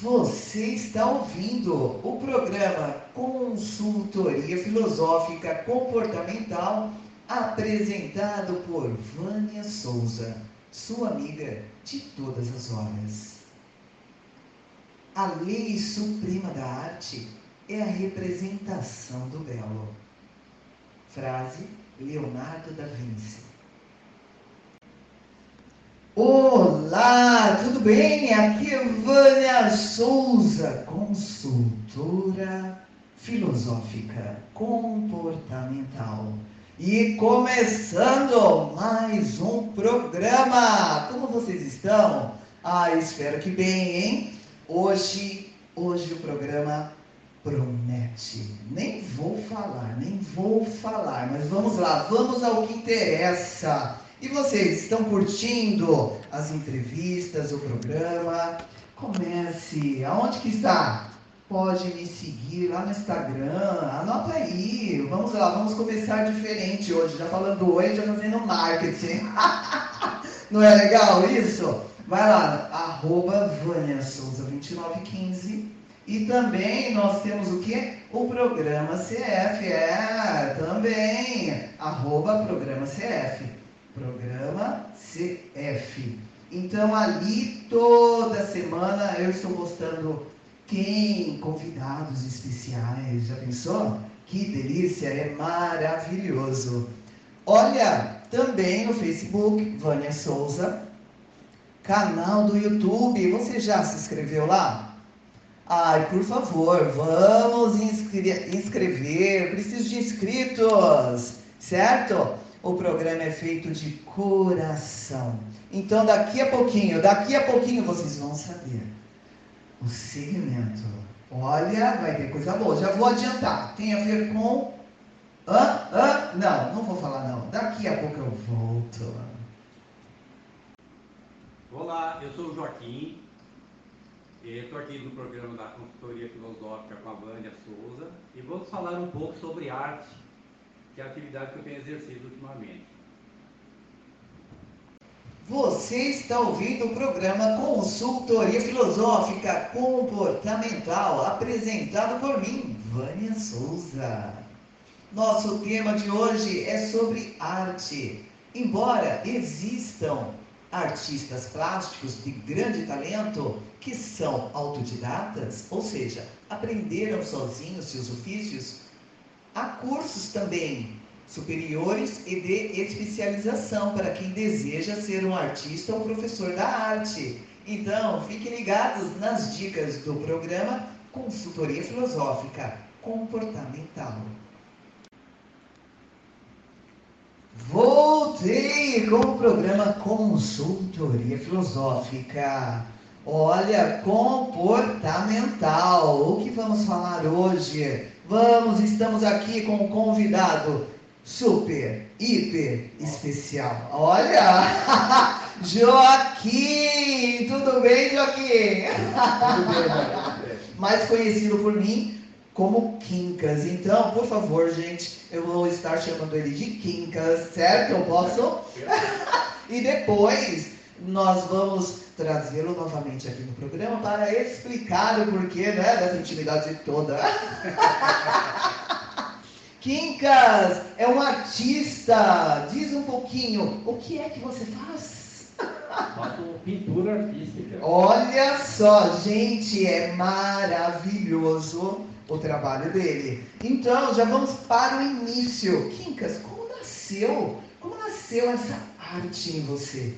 Você está ouvindo o programa Consultoria Filosófica Comportamental, apresentado por Vânia Souza, sua amiga de todas as horas. A lei suprema da arte é a representação do belo. Frase Leonardo da Vinci. Olá, tudo bem? Aqui é Vânia Souza, consultora filosófica comportamental. E começando mais um programa. Como vocês estão? Ah, espero que bem, hein? Hoje, hoje o programa promete. Nem vou falar, nem vou falar, mas vamos lá, vamos ao que interessa. E vocês estão curtindo as entrevistas, o programa? Comece. Aonde que está? Pode me seguir lá no Instagram. Anota aí. Vamos lá, vamos começar diferente hoje. Já falando oi, já fazendo marketing. Não é legal isso? Vai lá, arroba Vânia Souza 2915. E também nós temos o que? O programa CF. É, também. Arroba programa CF programa CF. Então ali toda semana eu estou postando quem convidados especiais. Já pensou? Que delícia, é maravilhoso. Olha, também no Facebook, Vânia Souza, canal do YouTube. Você já se inscreveu lá? Ai, por favor, vamos inscre inscrever. Preciso de inscritos, certo? O programa é feito de coração. Então, daqui a pouquinho, daqui a pouquinho vocês vão saber o segmento. Olha, vai ter coisa boa. Já vou adiantar. Tem a ver com. Hã? Hã? Não, não vou falar não. Daqui a pouco eu volto. Olá, eu sou o Joaquim. Estou aqui no programa da Consultoria Filosófica com a Vânia Souza e vamos falar um pouco sobre arte que é a atividade que eu tenho exercido ultimamente. Você está ouvindo o programa Consultoria Filosófica Comportamental, apresentado por mim, Vânia Souza. Nosso tema de hoje é sobre arte. Embora existam artistas plásticos de grande talento que são autodidatas, ou seja, aprenderam sozinhos seus ofícios, Há cursos também superiores e de especialização para quem deseja ser um artista ou professor da arte. Então, fiquem ligados nas dicas do programa Consultoria Filosófica Comportamental. Voltei com o programa Consultoria Filosófica. Olha, comportamental. O que vamos falar hoje? Vamos, estamos aqui com um convidado super, hiper especial. Olha! Joaquim! Tudo bem, Joaquim? Tudo bem, Mais conhecido por mim como Quincas. Então, por favor, gente, eu vou estar chamando ele de Quincas, certo? Eu posso? e depois nós vamos trazê-lo novamente aqui no programa para explicar o porquê né, dessa intimidade toda. Quincas é um artista. Diz um pouquinho, o que é que você faz? Faço pintura artística. Olha só, gente, é maravilhoso o trabalho dele. Então, já vamos para o início. Quincas, como nasceu? Como nasceu essa arte em você?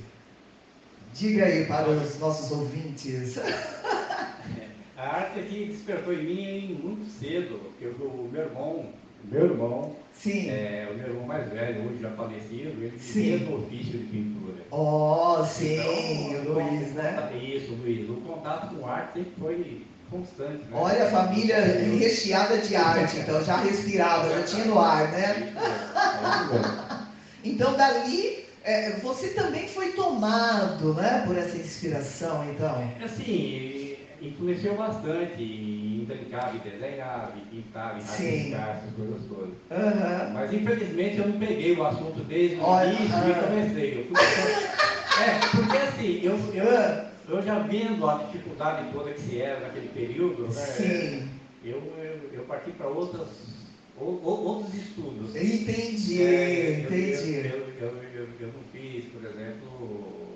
Diga aí para os nossos ouvintes. A arte aqui despertou em mim muito cedo, porque o meu irmão, meu irmão, Sim. É, o meu irmão mais velho, hoje já falecido, ele tinha o ofício de pintura. Oh, sim, então, o Luiz, né? Isso, Luiz. O contato com arte sempre foi constante. Né? Olha, a família recheada de arte, então já respirava, já tinha no ar, né? Então, dali é, você também foi tomado né, por essa inspiração, então? Assim, influenciou bastante em brincar, em desenhar, em pintar, em rabiscar, essas coisas todas. Uhum. Mas infelizmente eu não peguei o assunto desde o Olha, início uhum. e comecei. Eu fui... é, porque assim, eu, eu, eu já vendo a dificuldade toda que se era naquele período, né? Sim. Eu, eu, eu parti para outras ou, ou, outros estudos. Entendi, É, entendi. Eu, eu, eu, eu, não fiz, por exemplo,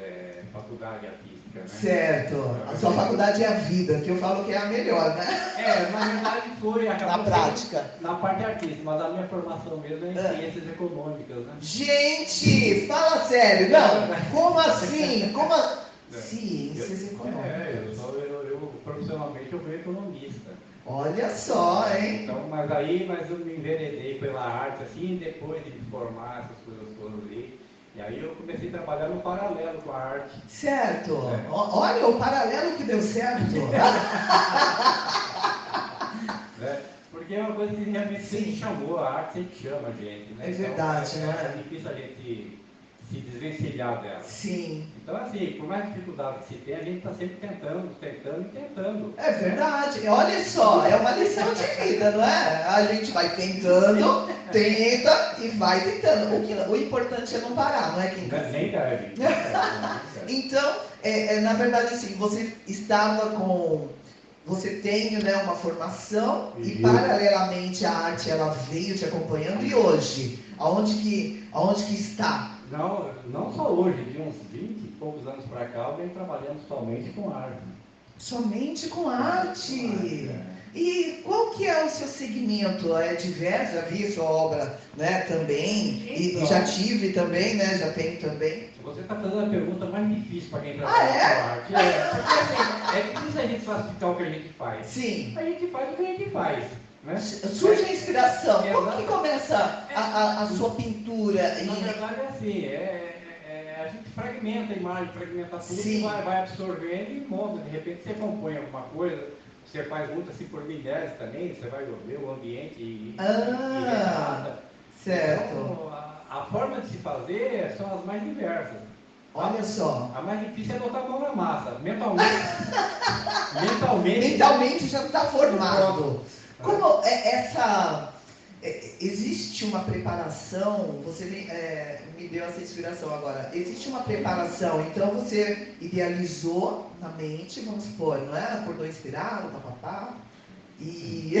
é, faculdade artística, né? Certo. A sua faculdade é a vida, que eu falo que é a melhor, né? É, na verdade foi, Na prática. na parte artística, mas a minha formação mesmo é em É. ciências econômicas, né? Gente, fala sério. Não, como assim? Como a... É. Ciências É, econômicas. eu, sou, eu, eu profissionalmente eu fui economista. Olha só, hein? Então, mas aí mas eu me enveredei pela arte, assim, depois de me formar, essas coisas todas ali. E aí eu comecei a trabalhar no paralelo com a arte. Certo. É. Ó- Olha o paralelo que deu certo. Né? Porque é uma coisa que realmente Sim. sempre chamou, a arte sempre chama a gente. Né? É verdade, então, é, é? é difícil a gente se desvencilhar dela. Sim, Então, assim, por mais dificuldade que se tem, a gente está sempre tentando, tentando e tentando. é verdade. Olha só, é uma lição de vida, não é? A gente vai tentando, tenta e vai tentando. O, que, o importante é não parar, não é, Kim? Nem deve. Então, é, é, na verdade, assim, você estava com. Você tem né, uma formação e, Isso. paralelamente, a arte ela veio te acompanhando. E hoje? Aonde que, aonde que está? Não, não só hoje, de uns 20 e poucos anos para cá, eu venho trabalhando somente com arte. Somente com arte. É. E qual que é o seu segmento? É diverso, já vi sua obra né, também, e, e Então. já tive também, né? Já tenho também. Você está fazendo a pergunta mais difícil para quem trabalha Ah, é? com arte. É, porque assim, é difícil a gente classificar o que a gente faz. Sim. A gente faz o que a gente faz. Né? Surge a inspiração. Como que começa a, a- a sua pintura? Na verdade é assim, é, é- é- a gente fragmenta a imagem, fragmenta tudo Sim. e vai, vai absorvendo e monta. De repente você compõe alguma coisa, você faz muito assim por milhares também, você vai ver o ambiente e, Ah, e certo. Então, a, a forma de se fazer são as mais diversas. Olha só. A mais difícil é botar a mão na massa. Mentalmente. mentalmente. Mentalmente já está formado. Como é essa. é, existe uma preparação, você me, é, me deu essa inspiração agora. Existe uma preparação, então você idealizou na mente, vamos supor, não é? Acordou inspirado, papapá. E,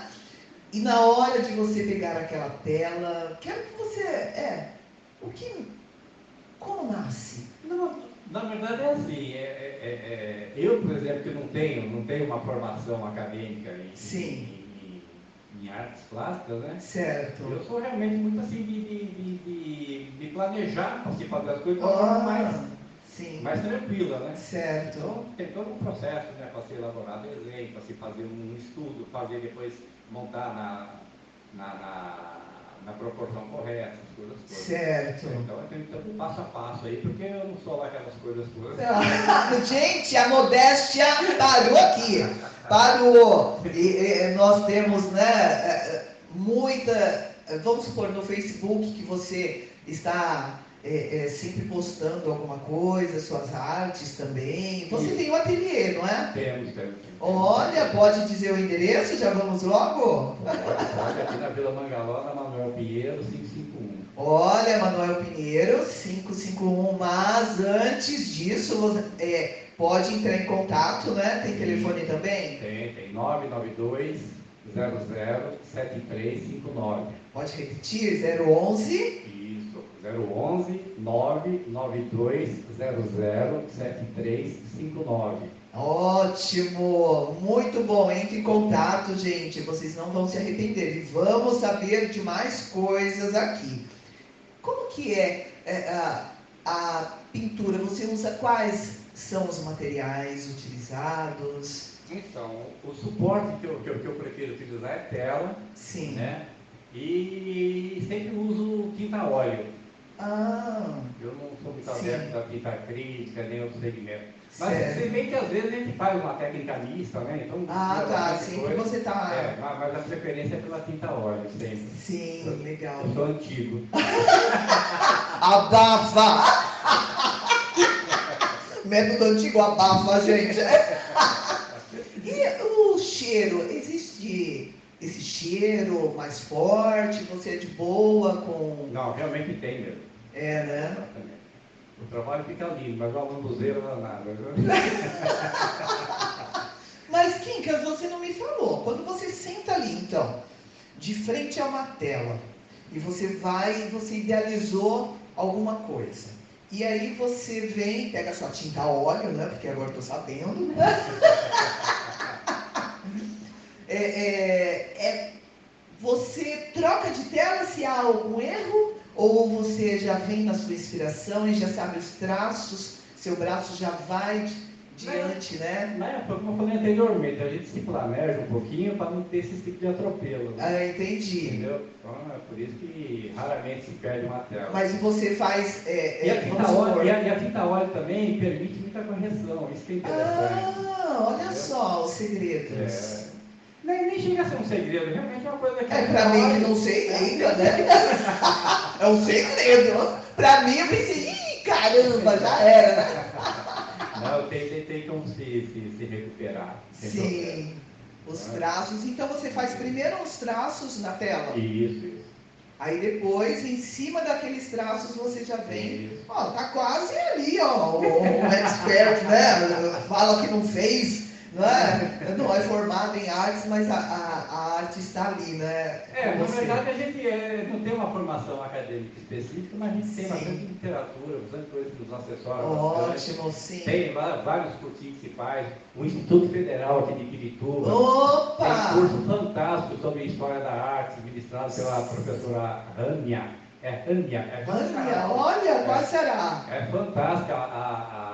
e na hora de você pegar aquela tela, quero que você. É. O que. Como nasce? Não, na verdade é assim. é- é- é- é- eu, por exemplo, que não tenho, não tenho uma formação acadêmica em, Sim. em- em- em artes plásticas, né? Certo. Eu sou realmente muito assim de, de, de, de- planejar para se fazer as coisas forma mais, sim. mais tranquila, né? Certo. Então tem todo um processo né, para se elaborar desenho, para se fazer um estudo, fazer depois montar na, na, na, na proporção correta, essas coisas todas. Certo. Então tenho todo um passo a passo aí, porque eu não sou lá aquelas coisas todas. Ah, Gente, a modéstia parou aqui. Parou. E, e, nós temos, né, é, é, muita. Vamos supor no Facebook que você está é, é, sempre postando alguma coisa, suas artes também. Você Isso. tem um ateliê, não é? Temos, temos. Olha, pode dizer o endereço? Já vamos logo? Pode, pode, aqui na Vila Mangaló, na Manuel Pinheiro, 551. Olha, Manuel Pinheiro, 551, mas antes disso, é, pode entrar em contato, né? Tem telefone também? Tem, tem 992 007359. Pode repetir, 011 Isso, 011 992 007359. Ótimo, muito bom. Entre em contato, gente. Vocês não vão se arrepender. E vamos saber de mais coisas aqui. Como que é, é, a, a pintura? Você usa quais são os materiais utilizados? Então, o suporte que eu, que eu, que eu prefiro utilizar é tela, Sim. né? E sempre uso tinta óleo. Ah, Eu não sou muito Sim. adepto da tinta acrílica, nem outro segmento. Mas certo. você vê que às vezes a gente faz uma técnica mista, né? Então, Ah, tá. coisa. você tá. É, mas a preferência é pela tinta óleo, sempre. Sim, legal. Eu sou antigo. Abafa! Método antigo abafa, gente. E o cheiro? Esse cheiro mais forte? Você é de boa com. Não, realmente tem mesmo. É, né? Exatamente. O trabalho fica lindo, mas o alambuzeiro não é nada. Viu? Mas, Quincas, você não me falou. Quando você senta ali, então, de frente a uma tela, e você vai, você idealizou alguma coisa. E aí você vem, pega sua tinta a óleo, né? Porque agora estou sabendo. é, é, é, você troca de tela se há algum erro? Ou você já vem na sua inspiração e já sabe os traços, seu braço já vai diante, né? Mas, como eu falei anteriormente, a gente se planeja um pouquinho para não ter esse tipo de atropelo. Né? Ah, entendi. Entendeu? Então é por isso que raramente se perde uma tela. Mas você faz. É, e, a é, tinta vamos supor- óleo, e, a, e a tinta óleo também permite muita correção, isso que é interessante. Ah, olha só os segredos. É. Nem, nem chega a ser um segredo, realmente é uma coisa que. É, pra mim que não sei ainda, né? É um segredo. Pra mim, eu pensei, ih, caramba, já era? Não, tem, tem, tem como se, se, se recuperar. Sim. Os traços. Então você faz primeiro os traços na tela. Isso, isso. Aí depois, em cima daqueles traços, você já vem. Isso. Ó, tá quase ali, ó. O, o expert, né? Fala que não fez, não é? Não é formado em artes, mas a, a, a arte está ali, né? É, Com na verdade a gente é, não tem uma formação acadêmica específica, mas a gente tem Sim. bastante literatura, bastante coisa que nos bastante. Ótimo, sim. Tem vários cursinhos que faz, o Instituto Federal aqui de Pirituba. Tem Opa! curso fantástico sobre história da arte, ministrado pela professora Rania. É Rania. É Olha, olha, qual será? É fantástica a, a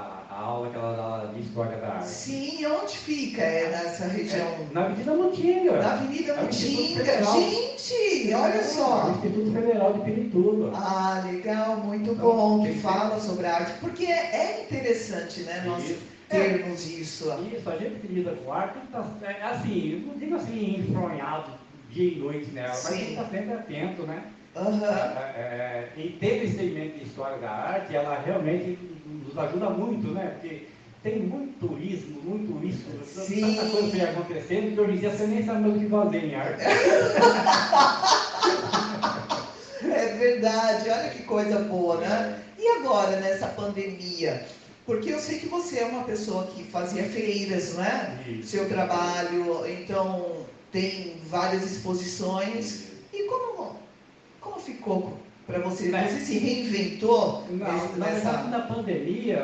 aula que ela dá de história da arte. Sim, onde fica? É nessa região? É, na Avenida Mutinga. Na Avenida É o Instituto Mutinga. Gente, olha É, O só. Instituto Federal de Pirituba. Ah, legal, muito Então, bom que fala sobre a arte, porque é interessante, né, nós Isso. termos isso. Isso, a gente que lida com arte, tá, é, assim, não digo assim, enfronhado dia e noite nela, mas a Sim. gente está sempre atento, né? Aham. É, é, e ter esse segmento de história da arte, ela realmente nos ajuda muito, né? Porque tem muito turismo, muito isso, Sim. tanta coisa vem acontecendo que hoje em dia você nem sabe mais o que fazer em arte. É verdade, olha que coisa boa, né? E agora, nessa pandemia? Porque eu sei que você é uma pessoa que fazia feiras, não é? Isso. Seu trabalho, então tem várias exposições. E como, como ficou para você? Né? Você se reinventou Não, verdade, nessa. na pandemia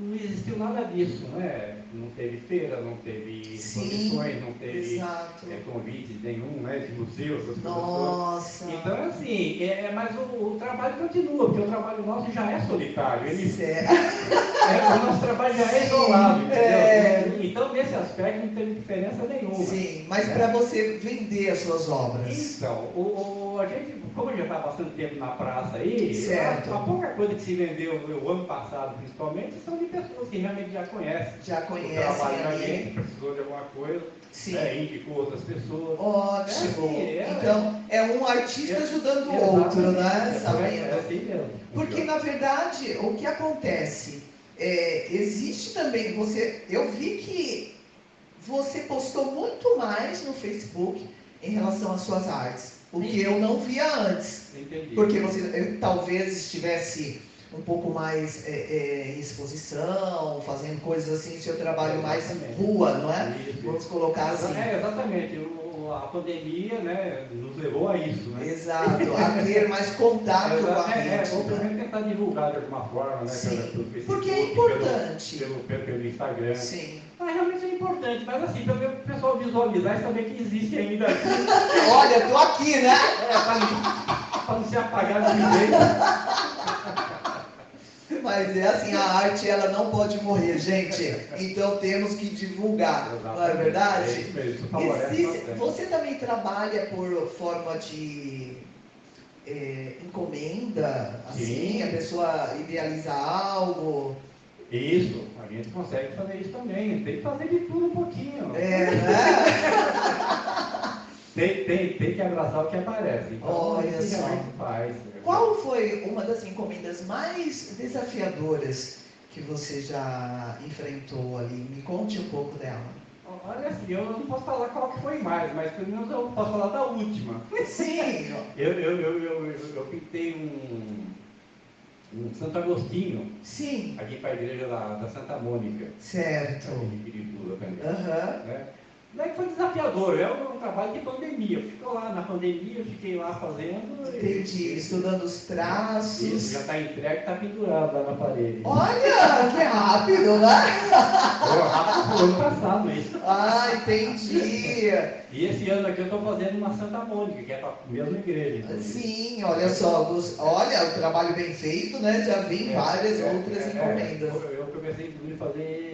não existiu nada disso, né? Não teve feira, não teve Sim, exposições, não teve é, convite nenhum, né? De museus, essas coisas. Nossa. Então, assim, é, é- mas o, o trabalho continua, porque o trabalho nosso já é solitário. Ele, Certo. é, o nosso trabalho já é isolado, entendeu? é. Então, nesse aspecto, não teve diferença nenhuma. Sim, mas para você vender as suas obras. Então, o, o- a gente, como já está bastante tempo na praça aí, Certo. a, a pouca coisa que se vendeu o ano passado, principalmente, são de pessoas que realmente já conhecem. Já conhecem trabalho da ali. gente, precisou de alguma coisa, Sim. né, indicou outras pessoas. Ótimo. É, é. Então, é um artista ajudando o outro, né? É, é assim mesmo. Porque, na verdade, o que acontece? é, existe também, você, eu vi que você postou muito mais no Facebook em relação às suas artes, o que eu não via antes. Entendi. Porque você eh, talvez estivesse um pouco mais é, é, em exposição, fazendo coisas assim, seu trabalho mais Exatamente. rua, não é? Vamos colocar assim. É, exatamente. O- a pandemia né, nos levou a isso. Né? Exato, a ter mais contato com a É, é, mente. ou pelo né? menos tentar divulgar de alguma forma, né? Sim, pelo- pelo Facebook, Porque é importante. Pelo, pelo, pelo Instagram. Sim. Mas realmente é importante, mas assim, também o pessoal visualizar e saber que existe ainda. Olha, tô aqui, né? É, para não, pra não se apagar de jeito. Mas é assim, a arte ela não pode morrer, gente. Então temos que divulgar, não é É verdade? isso mesmo, favorece Existe- você também trabalha por forma de é, encomenda, assim, Sim. a pessoa idealiza algo, Isso, a gente consegue fazer isso também. Tem que fazer de tudo um pouquinho. é, né? Tem, tem, tem que abraçar o que aparece. Então, Olha só. faz. Qual foi uma das encomendas mais desafiadoras que você já enfrentou ali? Me conte um pouco dela. Olha assim, eu não posso falar qual que foi mais, mas pelo menos eu posso falar da última. Sim, Eu, eu, eu, eu, eu, eu pintei um, um Santo Agostinho, Sim, aqui para a igreja da, da Santa Mônica, certo. aqui de Pirituba também. Aham. né? Daí foi desafiador, é um trabalho de pandemia. Ficou lá na pandemia, fiquei lá fazendo. e- Entendi. Estudando os Isso, traços. já está entregue, está pendurado lá na parede. Olha, que rápido, né? Foi rápido pro ano passado isso. Ah, entendi. E esse ano aqui eu estou fazendo uma Santa Mônica, que é para a mesma igreja. inclusive. Sim, olha só, olha, o trabalho bem feito, né? Já vem É, várias é, outras é, encomendas. Eu, eu comecei inclusive a fazer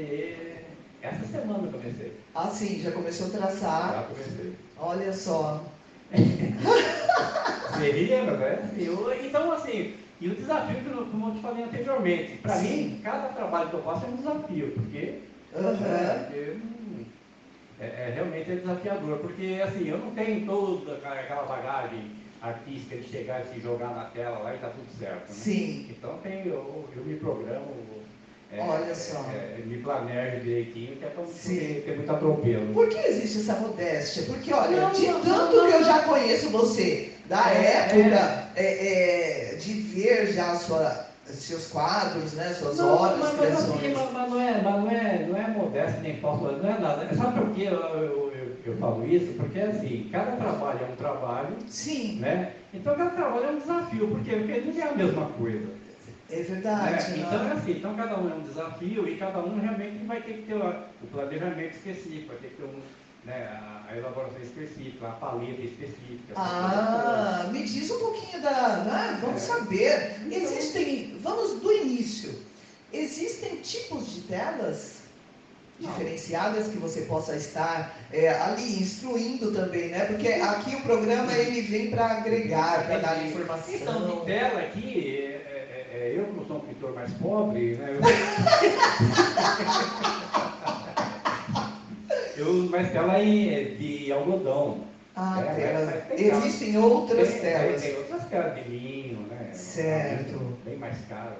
essa semana eu comecei. Ah, sim, já começou a Já traçar. comecei. Olha só. Seria, né? Eu- então, assim, e o desafio que eu, como eu te falei anteriormente, para mim, cada trabalho que eu faço é um desafio, porque, Aham. é, porque, hum, é, é, realmente é desafiador, porque assim, eu não tenho toda aquela bagagem artística de chegar e se jogar na tela lá e tá tudo certo. Né? Sim. Então tem, eu, eu me programo, é, Olha só. é, me planejo direitinho, que é Sim. ter, muito atropelo. Por que existe essa modéstia? Porque, olha, Não, de não, tanto não, que eu já conheço você, da É, época é, é, de ver já a sua, seus quadros, né, suas Não, obras, mas, mas, assim, criações. mas- mas não é, mas não é, não é modéstia nem falso, não é nada. Sabe por que eu, eu, eu, eu falo isso? Porque assim, cada trabalho é um trabalho, Sim, né? Então cada trabalho é um desafio, por quê? Porque não é a mesma coisa. É né? verdade. Então é né? assim, então cada um é um desafio e cada um realmente vai ter que ter o planejamento específico, vai ter que ter um, né, a, elaboração específica, a paleta específica. Ah, me diz um pouquinho da. Né? Vamos É. saber. Existem. Vamos do início. Existem tipos de telas diferenciadas que você possa estar é, ali instruindo também, né? Porque aqui o programa ele vem para agregar, para dar Então, informação. de tela aqui, é, é- é- eu como sou um pintor mais pobre, né? Eu, eu uso mais tela em- de algodão. Ah, É, tela. Existem outras Tem- telas. Tem, tem outras telas de linho, né? Certo. Bem mais caro.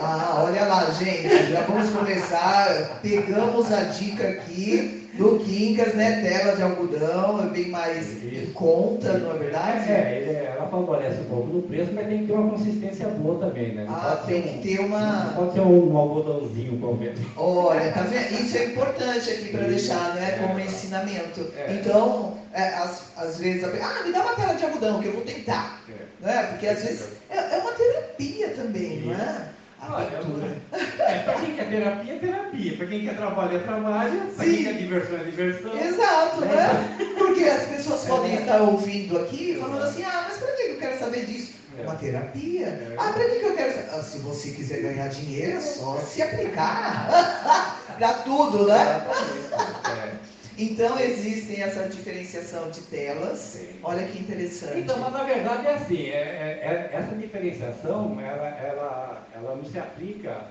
Ah, olha lá, gente, já vamos começar. Pegamos a dica aqui do Quincas, né? Tela de algodão, é bem mais Isso. conta, não é verdade? É, ele é- ela favorece um pouco no preço, mas tem que ter uma consistência boa também, né? Não Ah, tem um- que ter uma. pode ser um algodãozinho qualquer. Olha, tá vendo? Isso é importante aqui para Isso, deixar, né? é. Como ensinamento. É. Então, é, às, às vezes, ah, me dá uma tela de algodão que eu vou tentar. É. Né? Porque às vezes é, é uma terapia também, não é? A Olha, pintura. É, para quem quer terapia, é terapia. Para quem quer trabalho, é trabalho. Para quem Sim. quer diversão, é diversão. Exato, né? Porque as pessoas podem estar ouvindo aqui falando assim, ah, mas para que eu quero saber disso? É. Uma terapia? É. Ah, para que eu quero saber? Ah, se você quiser ganhar dinheiro, é só se aplicar. para tudo, né? Exatamente. Então existem essa diferenciação de telas. Sim. Olha que interessante. Então, mas na verdade é assim, é, é- é- essa diferenciação, ela, ela, ela não se aplica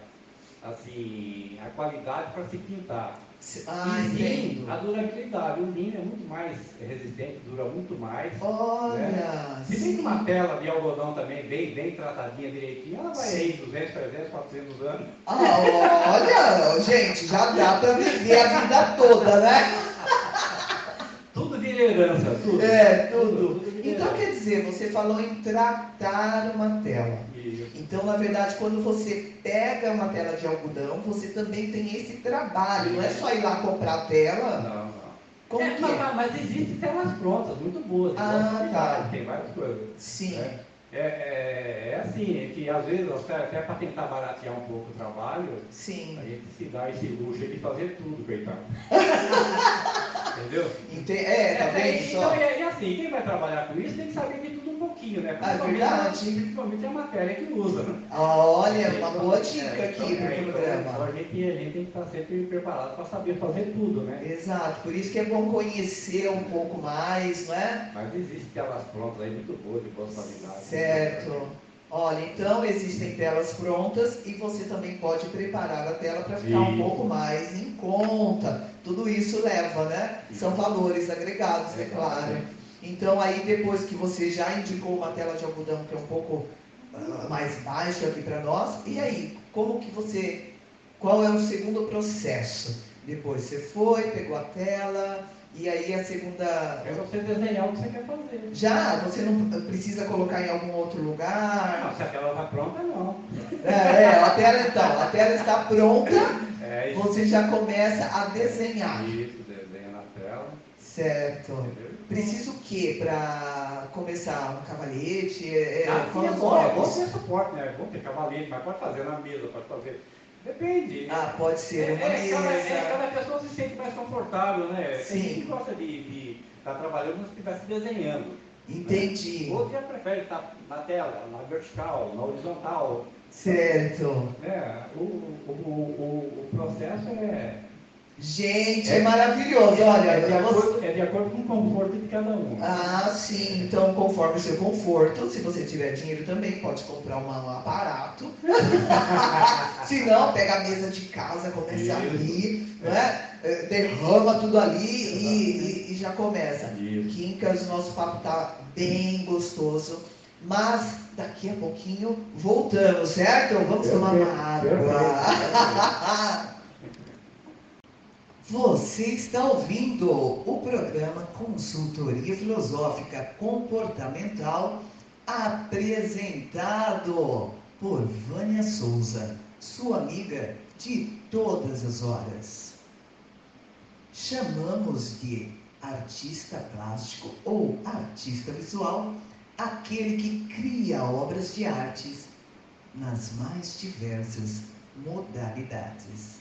assim, a qualidade para se pintar. Ah, sim, a durabilidade. O linho é muito mais resistente, dura muito mais. Olha, Se bem que uma tela de algodão também, bem, bem tratadinha direitinho, ela vai Sim. aí 200, 300, 400 anos. Ah, olha, gente, já dá para viver a vida toda, né? Tudo vira herança, tudo. É, tudo. vira Então herança. quer dizer, você falou em tratar uma tela. Então, na verdade, quando você pega uma tela de algodão, você também tem esse trabalho. Não é só ir lá comprar a tela. Não, não. Como É, que mas, é? mas- existem telas prontas, muito boas. Ah, tá. várias- Tem várias coisas. Sim. né? É, é, é assim, é que às vezes, até, até para tentar baratear um pouco o trabalho, Sim. a gente se dá esse luxo de fazer tudo, coitado. Entendeu? Ente- É, tá É, vendo então, e, e assim, quem vai trabalhar com isso tem que saber de tudo um pouquinho, né? Ah, é verdade. principalmente a matéria que usa. né? Olha, uma boa dica É, aqui então, é, pro então, programa. a, gente, a gente tem que estar sempre preparado para saber fazer tudo, né? Exato, por isso que é bom conhecer um pouco mais, não é? Mas existem telas prontas aí muito boas, de boa qualidade. Certo. Olha, então existem telas prontas e você também pode preparar a tela para ficar um pouco mais em conta. Tudo isso leva, né? São valores agregados, é claro. Então aí depois que você já indicou uma tela de algodão que é um pouco ah, mais baixa aqui para nós, e aí, como que você, qual é o segundo processo? Depois você foi, pegou a tela, e aí a segunda. É você desenhar o que você quer fazer. Já, você não precisa colocar em algum outro lugar. Não, se a tela está pronta, não. É, é, a tela então, a tela está pronta, é, você já começa a desenhar. Isso. Certo. Precisa o que para começar? Um cavalete? É, é ah, sim, é bom, é bom ter suporte, né? É bom ter cavalete, mas pode fazer na mesa, pode fazer Depende. Ah, pode ser uma é, mesa. Cada, é, cada pessoa se sente mais confortável, né? Sim. Tem gente que gosta de estar tá trabalhando como se estivesse desenhando. Entendi. Né? Outro já prefere estar na tela, na vertical, na horizontal. Certo. É, o, o, o, o processo é Gente, é, é maravilhoso. Olha, é de, acordo, é de acordo com o conforto de cada um. Ah, sim. Então, conforme o seu conforto, se você tiver dinheiro também, pode comprar um aparato. se não, pega a mesa de casa, começa ali, né? É, derrama tudo ali e, e, e, já começa. Isso. Quincas, nosso papo tá bem gostoso. Mas daqui a pouquinho voltamos, certo? Vamos tomar uma água. Você está ouvindo o programa Consultoria Filosófica Comportamental, apresentado por Vânia Souza, sua amiga de todas as horas. Chamamos de artista plástico ou artista visual aquele que cria obras de artes nas mais diversas modalidades.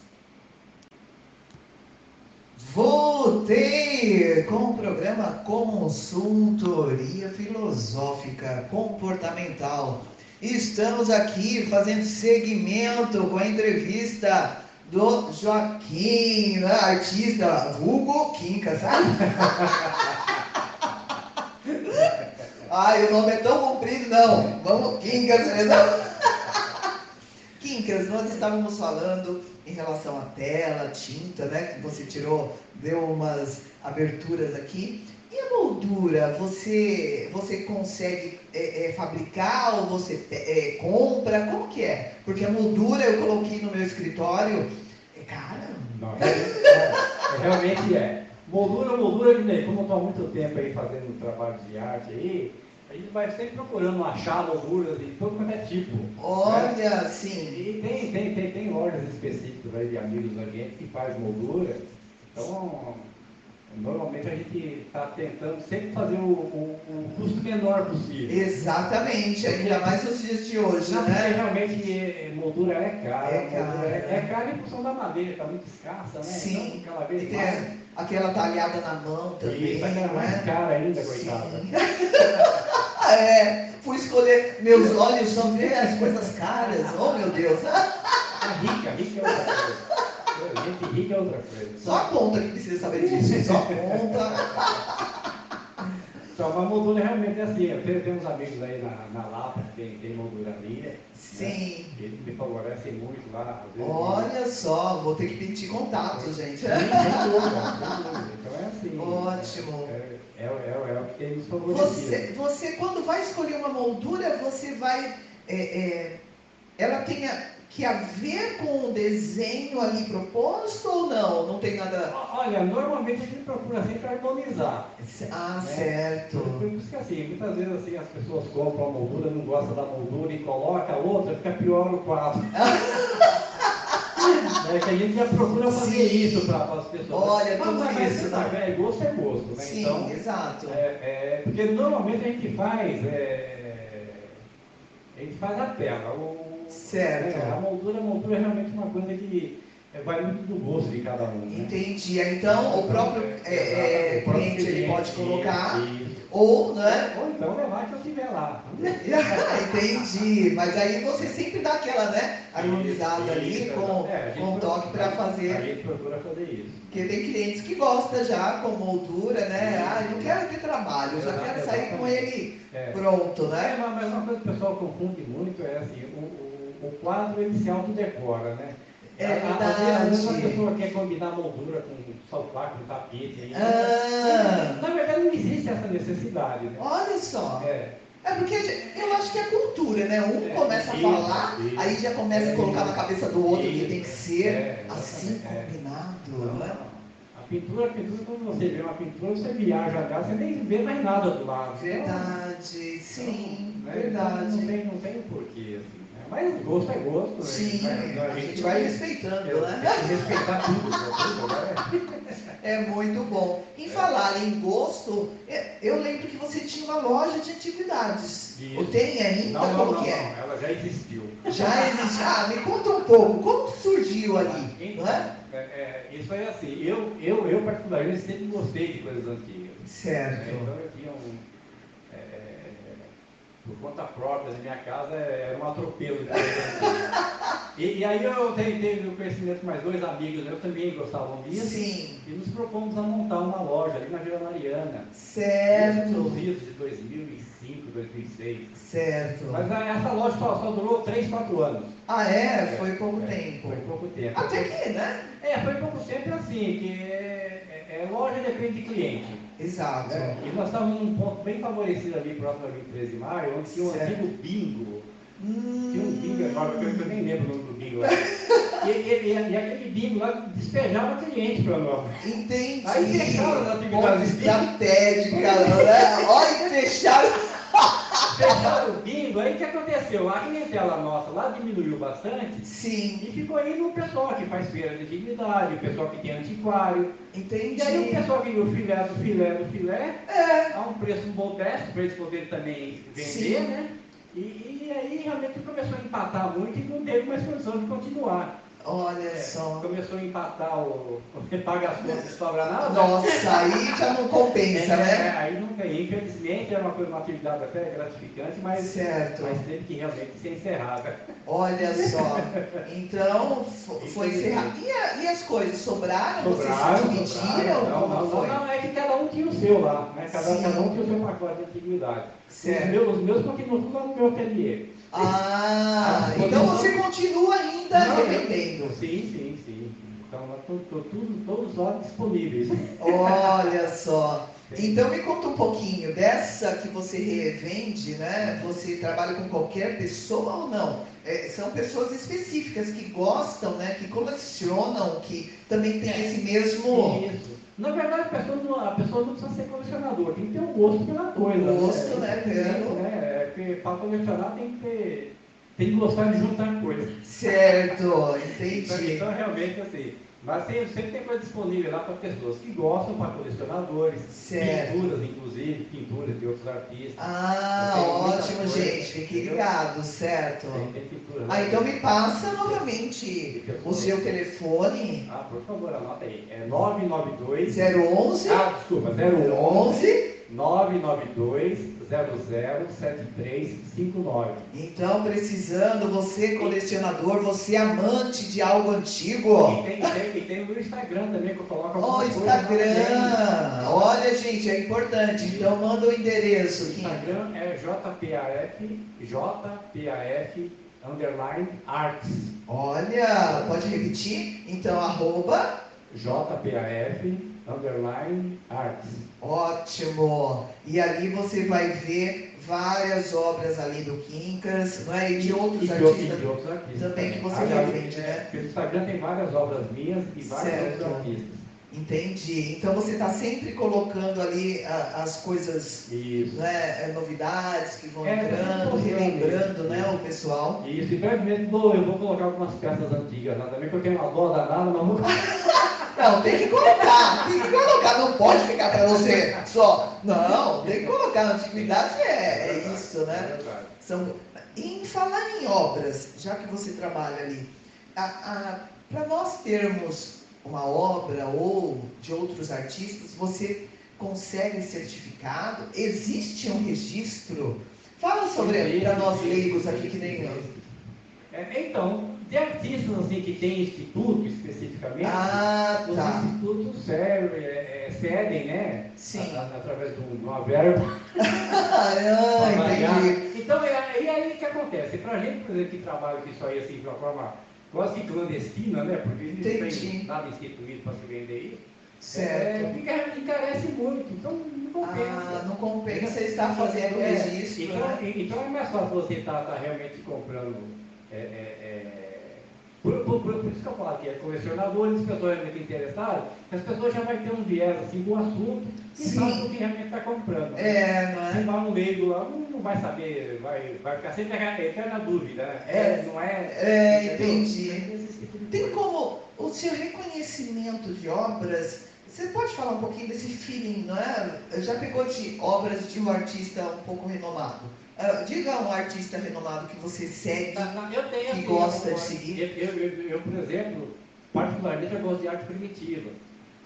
Voltei com o programa Consultoria Filosófica Comportamental. Estamos aqui fazendo segmento com a entrevista do Joaquim, né? artista Hugo Quinca, sabe? Ai, o nome é tão comprido, não. Vamos, Quincas mesmo. Nós estávamos falando em relação à tela, tinta, né? Que você tirou, deu umas aberturas aqui. E a moldura, você, você consegue é, é, fabricar ou você é, compra? Como que é? Porque a moldura eu coloquei no meu escritório, é cara. Não, é, é, realmente é. Moldura, moldura, como eu estou há muito tempo aí fazendo trabalho de arte aí, a gente vai sempre procurando achar molduras de todo quanto é tipo. Olha, né? sim. E tem, tem, tem, tem lojas específicas aí de amigos gente que faz moldura. Então, normalmente a gente está tentando sempre fazer o, o, o, custo menor possível. Exatamente, ainda mais nos dias de hoje, Não, né? realmente é, moldura é cara. É cara. É, é cara em função da madeira, está muito escassa, né? Sim. Então, cada vez mais... aquela talhada na mão também. Isso, é mais cara ainda, coitada. É, fui escolher, meus olhos só ver as coisas caras. Oh, meu Deus. A rica, rica é outra coisa. Gente rica é outra coisa. Só a ponta que precisa saber disso. Só a ponta. Então, a moldura realmente é assim. Eu tenho, tenho uns amigos aí na, na Lapa que tem, tem molduraria. Né? Sim. Né? Eles me favorecem muito lá. Olha só, vou ter que pedir contato, gente. Dúvida, Então é assim. Ótimo. É, é, é, é o que tem nos favorecido. Você, você, quando vai escolher uma moldura, você vai. É, é, ela tem a, que a ver com o desenho ali proposto ou não? Não tem nada. Olha, normalmente a gente procura sempre harmonizar. Ah, né? certo. Por isso que assim, muitas vezes assim, as pessoas compram a moldura, não gostam da moldura e coloca a outra, fica pior o quadro. É que a gente já procura fazer Sim. isso para as pessoas. Olha, mas, tudo mas, isso. Tá, é, gosto é gosto, né? Sim, então, exato. É, é, porque normalmente a gente faz. É, a gente faz a tela. O, certo. Né, a moldura, a moldura é realmente uma coisa que é, vai muito do gosto de cada um. Né? Entendi. Então, o próprio, é, é, o próprio cliente, ele pode colocar. Ou, né? Ou então levar que eu estiver lá. Entendi. Mas aí você sempre dá aquela, né? Harmonizada ali com, é, com toque para fazer. A gente procura fazer isso. Porque tem clientes que gostam já com moldura, né? Ah, eu não quero ter trabalho, eu já quero sair com ele é. pronto, né? É, mas uma coisa que o pessoal confunde muito é assim, o, o, quadro ele se autodecora, né? É verdade. Às vezes a pessoa quer combinar moldura com com tapete. Ah. Na verdade, não existe essa necessidade. Né? Olha só. É. É porque eu acho que é cultura, né? Um é, começa a falar, isso, aí já começa a colocar na cabeça do outro que tem que ser é, assim combinado, não, né? A pintura, a pintura, quando você vê uma pintura, você viaja lá, você nem vê mais nada do lado. Verdade, então, sim, né? verdade. Não tem, não tem porquê, assim. Mas gosto é gosto. Né? Sim, né? a, gente vai respeitando, eu, né? Respeitar tudo. Né? É muito bom. Em é. falar em gosto, é, eu lembro que você tinha uma loja de antiguidades. Isso. Ou tem ainda? Não, como não, que é? Não, ela já existiu. Já existiu. Ah, me conta um pouco, como surgiu ali? Então, não é? É, é, isso é assim, eu, eu, eu particularmente sempre gostei de coisas antigas. Certo. Então eu tinha um por conta própria da minha casa era um atropelo. e, e, aí eu tenho, no conhecimento mais dois amigos, eu também gostavam disso. Sim. E nos propomos a montar uma loja ali na Vila Mariana. Certo. Isso de 2005, 2006. Certo. Mas essa loja só, só durou 3, 4 anos. Ah, é? Foi pouco é, tempo. Foi pouco tempo. Até que, né? É, foi pouco tempo assim, que é, é, é loja depende de cliente. Exato. É, e nós estávamos num ponto bem favorecido ali, próximo ali 13 de maio, onde tinha um certo. antigo bingo. Hum. Tinha um bingo agora, que eu, nem lembro o nome do bingo lá. e, e, e, e, aquele bingo lá despejava cliente para nós. Entendi. Aí fecharam as atividades. Estratégica, né? Olha, fecharam. Fecharam o bingo, aí o que aconteceu? A clientela nossa lá diminuiu bastante. Sim. E ficou aí no pessoal que faz feira de dignidade, o pessoal que tem antiquário. Entendi. E aí o pessoal que viu o filé do filé do filé, é. a um preço modesto, para eles poderem também vender, Sim. né? E, e, aí realmente começou a empatar muito e não teve mais condição de continuar. Olha é, só. Começou a empatar o, paga as contas, sobra nada. Nossa, aí já não compensa, é, né? É, aí não ganhei. Infelizmente era uma coisa, uma atividade até gratificante, mas, certo. mas teve que realmente ser encerrada. Olha só. Então foi encerrado. E, e, as coisas sobraram? sobraram Vocês dividiram? Não, não, não, não, é que cada um tinha o seu lá, né? Cada, cada um tinha o seu pacote de antiguidade. Certo. Os meus, os meus continuam tudo lá no meu ateliê. Ah, então você continua ainda não, revendendo. Sim, sim, sim. Então, estou todos lá disponíveis. Olha só. Então me conta um pouquinho dessa que você revende, né? Você trabalha com qualquer pessoa ou não? É, são pessoas específicas que gostam, né? Que colecionam, que também tem esse mesmo. Isso. Na verdade, a pessoa, não, a pessoa não precisa ser colecionador, tem que ter um gosto pela coisa. Né? Gosto, né? Pelo... né? É, porque para colecionar tem que ter. Tem que gostar de juntar coisas. Certo, entendi. Então, então realmente assim. Mas sempre, sempre tem coisa disponível lá para pessoas que gostam, para colecionadores, certo. pinturas, inclusive, pinturas de outros artistas. Ah, ótimo, coisa, gente, fique ligado, certo? Tem, tem pintura, ah, então me passa novamente o seu telefone. Ah, por favor, anota aí. É 992 011 Ah, desculpa, 011 992 007359. Então, precisando, você colecionador, você amante de algo antigo. E tem, tem, tem o Instagram também que eu coloco alguma oh, Instagram! Olha, gente, é importante. Então, manda o endereço. O Instagram é JPAF, JPAF underline arts. Olha, pode repetir? Então, arroba JPAF underline arts. Ótimo! E ali você vai ver várias obras ali do Quincas, não é? E de outros, e artistas, de outros artistas também que você revende, né? O Instagram tem várias obras minhas e vários certo. outros artistas. Entendi. Então você está sempre colocando ali a, as coisas, né, é, novidades que vão é, entrando, relembrando né, o pessoal. Isso, e brevemente eu vou colocar algumas peças antigas lá também, porque eu tenho uma dó danada, mas vou Não, tem que colocar, tem que colocar, não pode ficar para você só. Não, tem que colocar. Na antiguidade é, é isso, né? É São, em falar em obras, já que você trabalha ali, para nós termos uma obra ou de outros artistas, você consegue certificado? Existe um registro? Fala sobre para nós leigos aqui que nem eu. É, então, de artistas assim, que tem instituto especificamente, ah, os tá. institutos servem, é, é, cedem, né? Sim. A, a, através de uma verba. ah, entendi. Então, é, e aí o que acontece? Para a gente, por exemplo, que trabalha com isso aí assim, de uma forma quase clandestina, né? Porque não tem nada instituído para se vender isso. Certo. É, encarece muito. Então, não compensa. Ah, não compensa estar fazendo é, registro. Então, né? então é mais fácil você estar tá, tá realmente comprando. É, é, é, por, por, por, por, isso que eu falo que é colecionadores, as pessoas realmente interessadas, as pessoas já vão ter um viés assim com o assunto e Sim. sabem o que realmente está comprando. É, não Se é? vai um leigo lá, não, não vai saber, vai, vai ficar sempre eterna dúvida. né? É. não é? É, entendi. Tipo Tem coisa. como o seu reconhecimento de obras, você pode falar um pouquinho desse feeling, não é? Já pegou de obras de um artista um pouco renomado? Ah, diga um artista renomado que você segue. Tá, Eu tenho, que gosta eu- de seguir? Eu, eu, eu, eu, por exemplo, particularmente eu gosto de arte primitiva.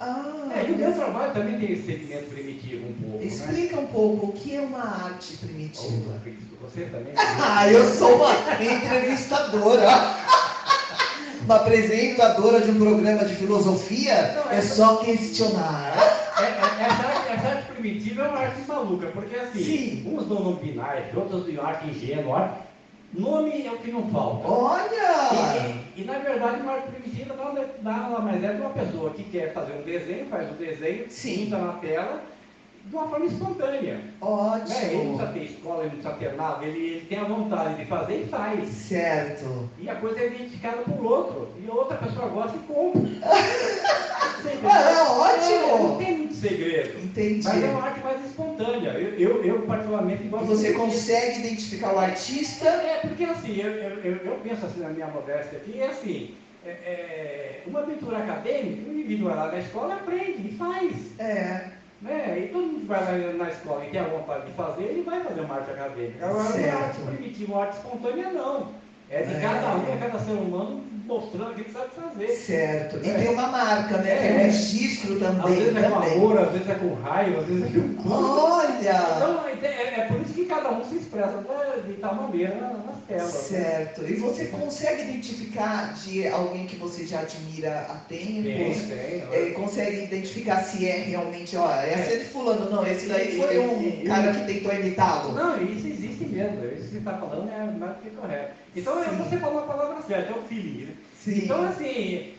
Ah, É, e o meu trabalho também tem esse segmento primitivo um pouco. Né? explica um pouco o que é uma arte primitiva. Acredito, Você também? Ah, eu sou uma entrevistadora. Uma apresentadora de um programa de filosofia Não, é essa- só questionar. É, é, essa, arte, essa arte primitiva é uma arte maluca, porque assim, Sim. uns dão nome binário, outros de arte ingênua. Nome é o que não falta. Olha! E, e, e, na verdade, uma arte primitiva nada, nada mais é de uma pessoa que quer fazer um desenho, faz o desenho, Sim. pinta na tela, de uma forma espontânea. Né? Ele não Ótimo. precisa ter escola, ele não precisa ter nada, ele, ele tem a vontade de fazer e faz. Certo. E a coisa é identificada por outro. E outra pessoa gosta e compra. Ah, ótimo. É, não tem muito segredo. Entendi. Mas é uma arte mais espontânea. Eu, eu, eu particularmente, gosto Você disso. consegue identificar o artista? É, porque assim, eu, eu, eu, eu penso assim na minha modéstia aqui, é assim, é, é, uma pintura acadêmica, o indivíduo vai lá na escola, aprende e faz. É. Né? E todo mundo que vai lá na escola e tem a vontade de fazer, ele vai fazer uma arte acadêmica. Agora, Certo. uma arte primitiva, uma arte espontânea, não. É de É. cada um, é cada ser humano mostrando o que sabe fazer. Certo. E É. tem uma marca, né? Que é É. registro Às também. vezes é com amor, às vezes é com raiva, às vezes é com. Olha! Então, é, é- é por isso que cada um se expressa de, de tal maneira na- nas telas. né? Certo. E você consegue identificar de alguém que você já admira há Tem, tempos? tem. É, consegue identificar se é realmente, ó, essa é de fulano, não, esse daí foi um cara que tentou imitá-lo. Não, isso existe mesmo. Isso que você está falando é mais do que correto. Então, é, Sim. você falou a palavra certa, é o feeling. Né? Sim. Então, assim,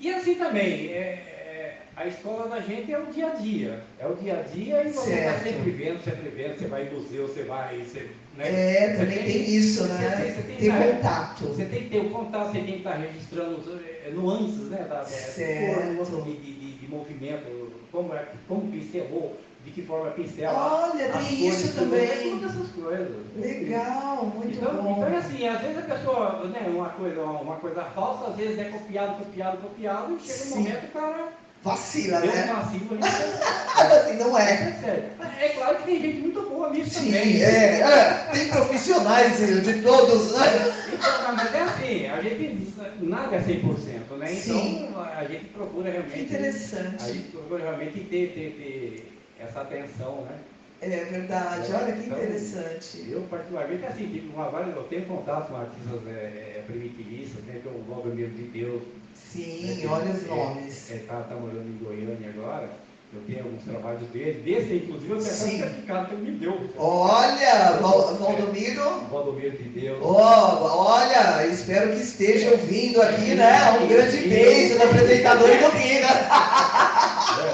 e assim também, é, é, a escola da gente é o dia a dia. É o dia a dia e você está sempre vendo, sempre vendo, você vai em museu, você vai. Você, né? É, Você também tem isso, você né? tem- você tem- Tem é, contato. Você tem que ter o contato, você tem que estar registrando é, nuances, né? Da, da, Certo. cor, de, de, de, de movimento, como, é, como pincelou, de que forma pincela. Olha, tem isso também. Todas essas coisas. Legal, muito Então, bom. então é assim, às vezes a pessoa, né, uma coisa, uma coisa falsa, às vezes é copiado, copiado, copiado, e chega um Sim. momento que o cara Vacila, deu um né? vacilo, a gente Assim, não é. percebe. É claro que tem gente muito boa nisso Sim, também. é, é, tem profissionais de todos, né? Então, mas é assim, a gente nada é 100%, né? Então Sim. a gente procura Que realmente. A interessante. gente procura realmente ter, ter, ter essa atenção, né? É verdade, olha que Então, interessante. Eu, particularmente, assim, tipo, uma, várias- eu tenho contato com artistas é, é, primitivistas, né? Que é o Valdomiro de Deus. Sim, olha os nomes. Ele está tá morando em Goiânia agora. Eu tenho alguns trabalhos dele. Desse, inclusive, eu tenho Sim. um certificado que ele me deu. Olha, Val- Valdomiro. Valdomiro de Deus. Ó, olha, espero que esteja ouvindo aqui, né? Um grande beijo do apresentador e. É,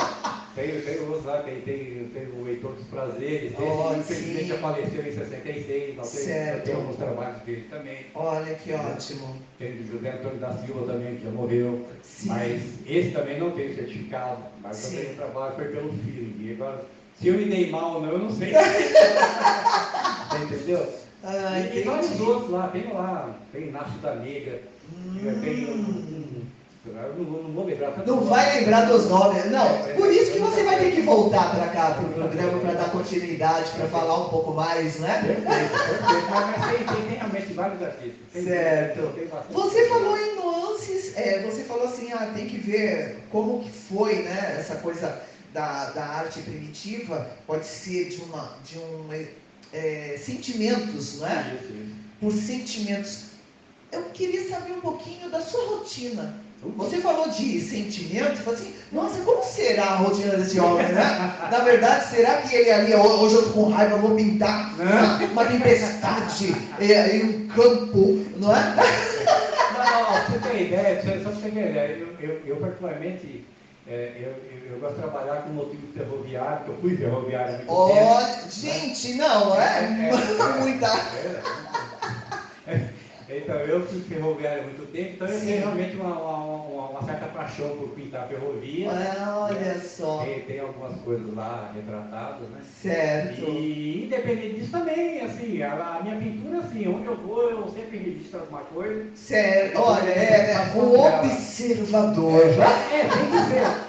Tem, tem lá, tem, tem, tem o Heitor dos Prazeres, esse Oh, infelizmente sim. faleceu em 66, não, tem, Certo. tem alguns trabalhos dele também. Olha que ótimo. Tem o José Antônio da Silva também, que já morreu. Sim. Mas esse também não tem certificado, mas Sim. também o trabalho foi pelo feeling. E agora, se eu me dei mal ou não, eu não sei. Você entendeu? Ah, e, e vários outros lá, tem lá, tem Inácio da Negra, tem um, Hum. eu não, vou- não vou lembrar. Não vai lembrar dos nomes. Não, por isso que você vai ter que voltar para cá, para o programa, para dar continuidade, para falar um pouco mais, né? Mas, tem, realmente vários artistas. Certo. Você falou em nuances, é, você falou assim, ah, tem que ver como que foi, né, essa coisa da, da arte primitiva, pode ser de uma, de um, é, sentimentos, né? Por sentimentos. Eu queria saber um pouquinho da sua rotina. Você falou de sentimento, falou assim, nossa, como será a rotina desse homem, né? Na verdade, será que ele ali, hoje eu tô com raiva, vou pintar uma, uma tempestade é, em um campo, não é? Não, não, você ter ideia, só você ter ideia, eu, eu, eu particularmente, é, eu, eu, eu, gosto de trabalhar com motivo ferroviário, que eu fui ferroviário há muito oh, tempo. Né? Gente, não, é, é, é muita. Então, eu fui ferroviário há muito tempo, então eu Sim. tenho realmente uma, uma, uma, certa paixão por pintar ferrovia. Ah, olha né? só. Tem, tem, algumas coisas lá retratadas, né? Certo. E independente disso também, assim, a, a minha pintura, assim, onde eu vou, eu sempre registro alguma coisa. Certo, olha, é, é o observador. É, é, tem que ser.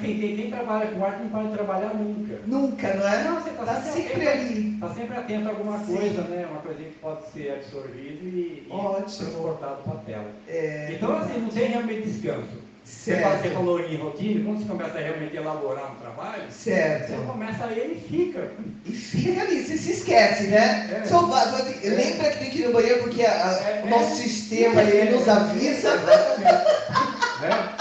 Quem, quem, quem, trabalha com arte não pode trabalhar nunca. Nunca, não é? Não, você está tá sempre, sempre, ali. Está sempre atento a alguma Sim. coisa, né? Uma coisinha que pode ser absorvida e, e transportado para a tela. É... Então, assim, não tem realmente descanso. Você, você falou em rotina, quando você começa a realmente elaborar um trabalho, certo. você começa a ele e fica. E fica ali, você se esquece, né? É. Só, lembra que tem que ir no banheiro porque a, a, é, o nosso é. sistema ele nos avisa. né?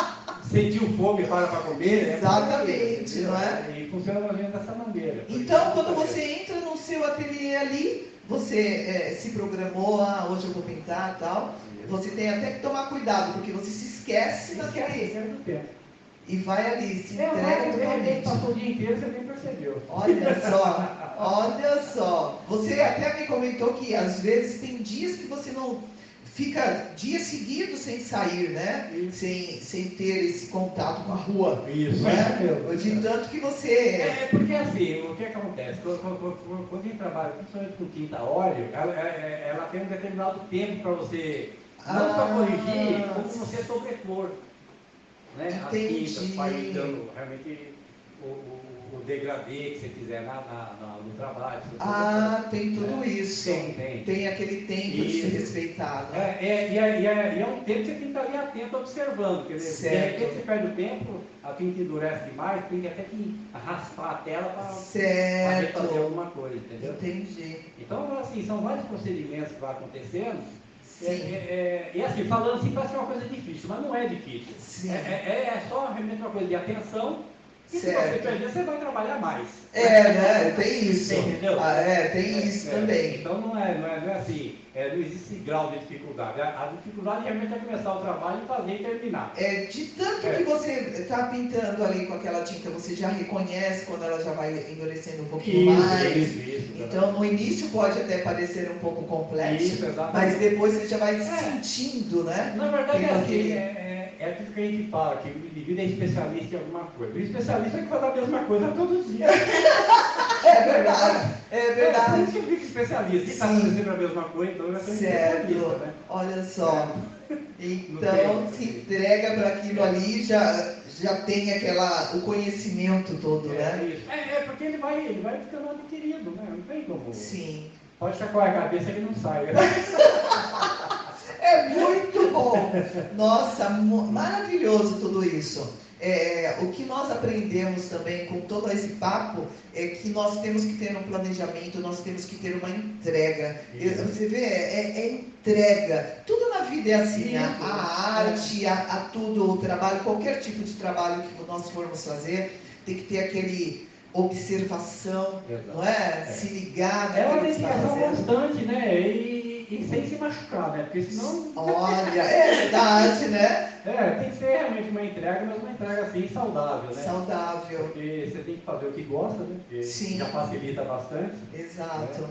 sentiu fome para para comer. Né? Exatamente, não é? E funciona mais ou menos dessa maneira. Então, quando você entra no seu ateliê ali, você é, se programou, ah, hoje eu vou pintar tal. Você tem até que tomar cuidado, porque você se esquece naquele. E vai ali, se é, entrega totalmente. Passou o dia inteiro, você nem percebeu. Olha só, olha só. Você até me comentou que às vezes tem dias que você não fica dias seguidos sem sair, né? Sem, sem ter esse contato com a rua. Isso, né? É De tanto que você. É, porque assim, o que acontece? Quando, quando, quando a gente trabalha, principalmente com tinta óleo, ela, é, é, ela tem um determinado tempo para você não ah, só corrigir, como você sobrepor. Né? Entendi. As tintas, vai dando realmente o, o o degradê que você fizer na, na, na, no trabalho. Ah, tem tudo é, isso. Tem, tem. Tem aquele tempo isso. de ser respeitado. É, é, e, é, e, é, e é um tempo que você tem que estar ali atento observando. Quer dizer, de repente você perde o tempo, a tinta endurece demais, tem que até que arrastar a tela para fazer alguma coisa, entendeu? Entendi. Então, assim, são vários procedimentos que vão acontecendo. É, é, é, e assim, falando assim, parece uma coisa difícil, mas não é difícil. É, é, é, só realmente uma coisa de atenção e se você perder, você vai trabalhar mais. É, né? Tem isso. Entendeu? Ah, é, tem é, isso é, também. Então não é, não é, não é assim, é, não existe grau de dificuldade. A, a, dificuldade realmente é começar o trabalho e fazer e terminar. É, de tanto é. que você está pintando ali com aquela tinta, você já reconhece quando ela já vai endurecendo um pouquinho isso, mais. Isso, isso, então no início pode até parecer um pouco complexo, mas depois você já vai é. sentindo, né? Na verdade é assim, é, é aquilo que a gente fala, que o indivíduo é especialista em alguma coisa. O especialista é que faz a mesma coisa todos os dias. É verdade, é verdade. É, isso que fica especialista. Quem está fazendo a mesma coisa, então eu sou especialista. Né? Olha só. Então, se entrega para aquilo ali, já, já tem aquela, o conhecimento todo, é, né? Isso. É, é, porque ele vai, ele vai ficando adquirido, né? Não tem como. Sim. Pode chacoalhar a cabeça que não sai. É muito bom. Nossa, maravilhoso tudo isso. É, o que nós aprendemos também com todo esse papo é que nós temos que ter um planejamento, nós temos que ter uma entrega. Você vê, é, é, entrega. Tudo na vida é assim, a, a arte, a, a, tudo, o trabalho, qualquer tipo de trabalho que nós formos fazer, tem que ter aquele observação, Exato. não é? é? Se ligar. É uma dedicação constante, né? E e sem se machucar, né? Porque senão. Olha, é verdade, né? É, tem que ser realmente uma entrega, mas uma entrega assim saudável, né? Saudável. Porque você tem que fazer o que gosta, né? Porque Sim. já facilita bastante. Exato. Né?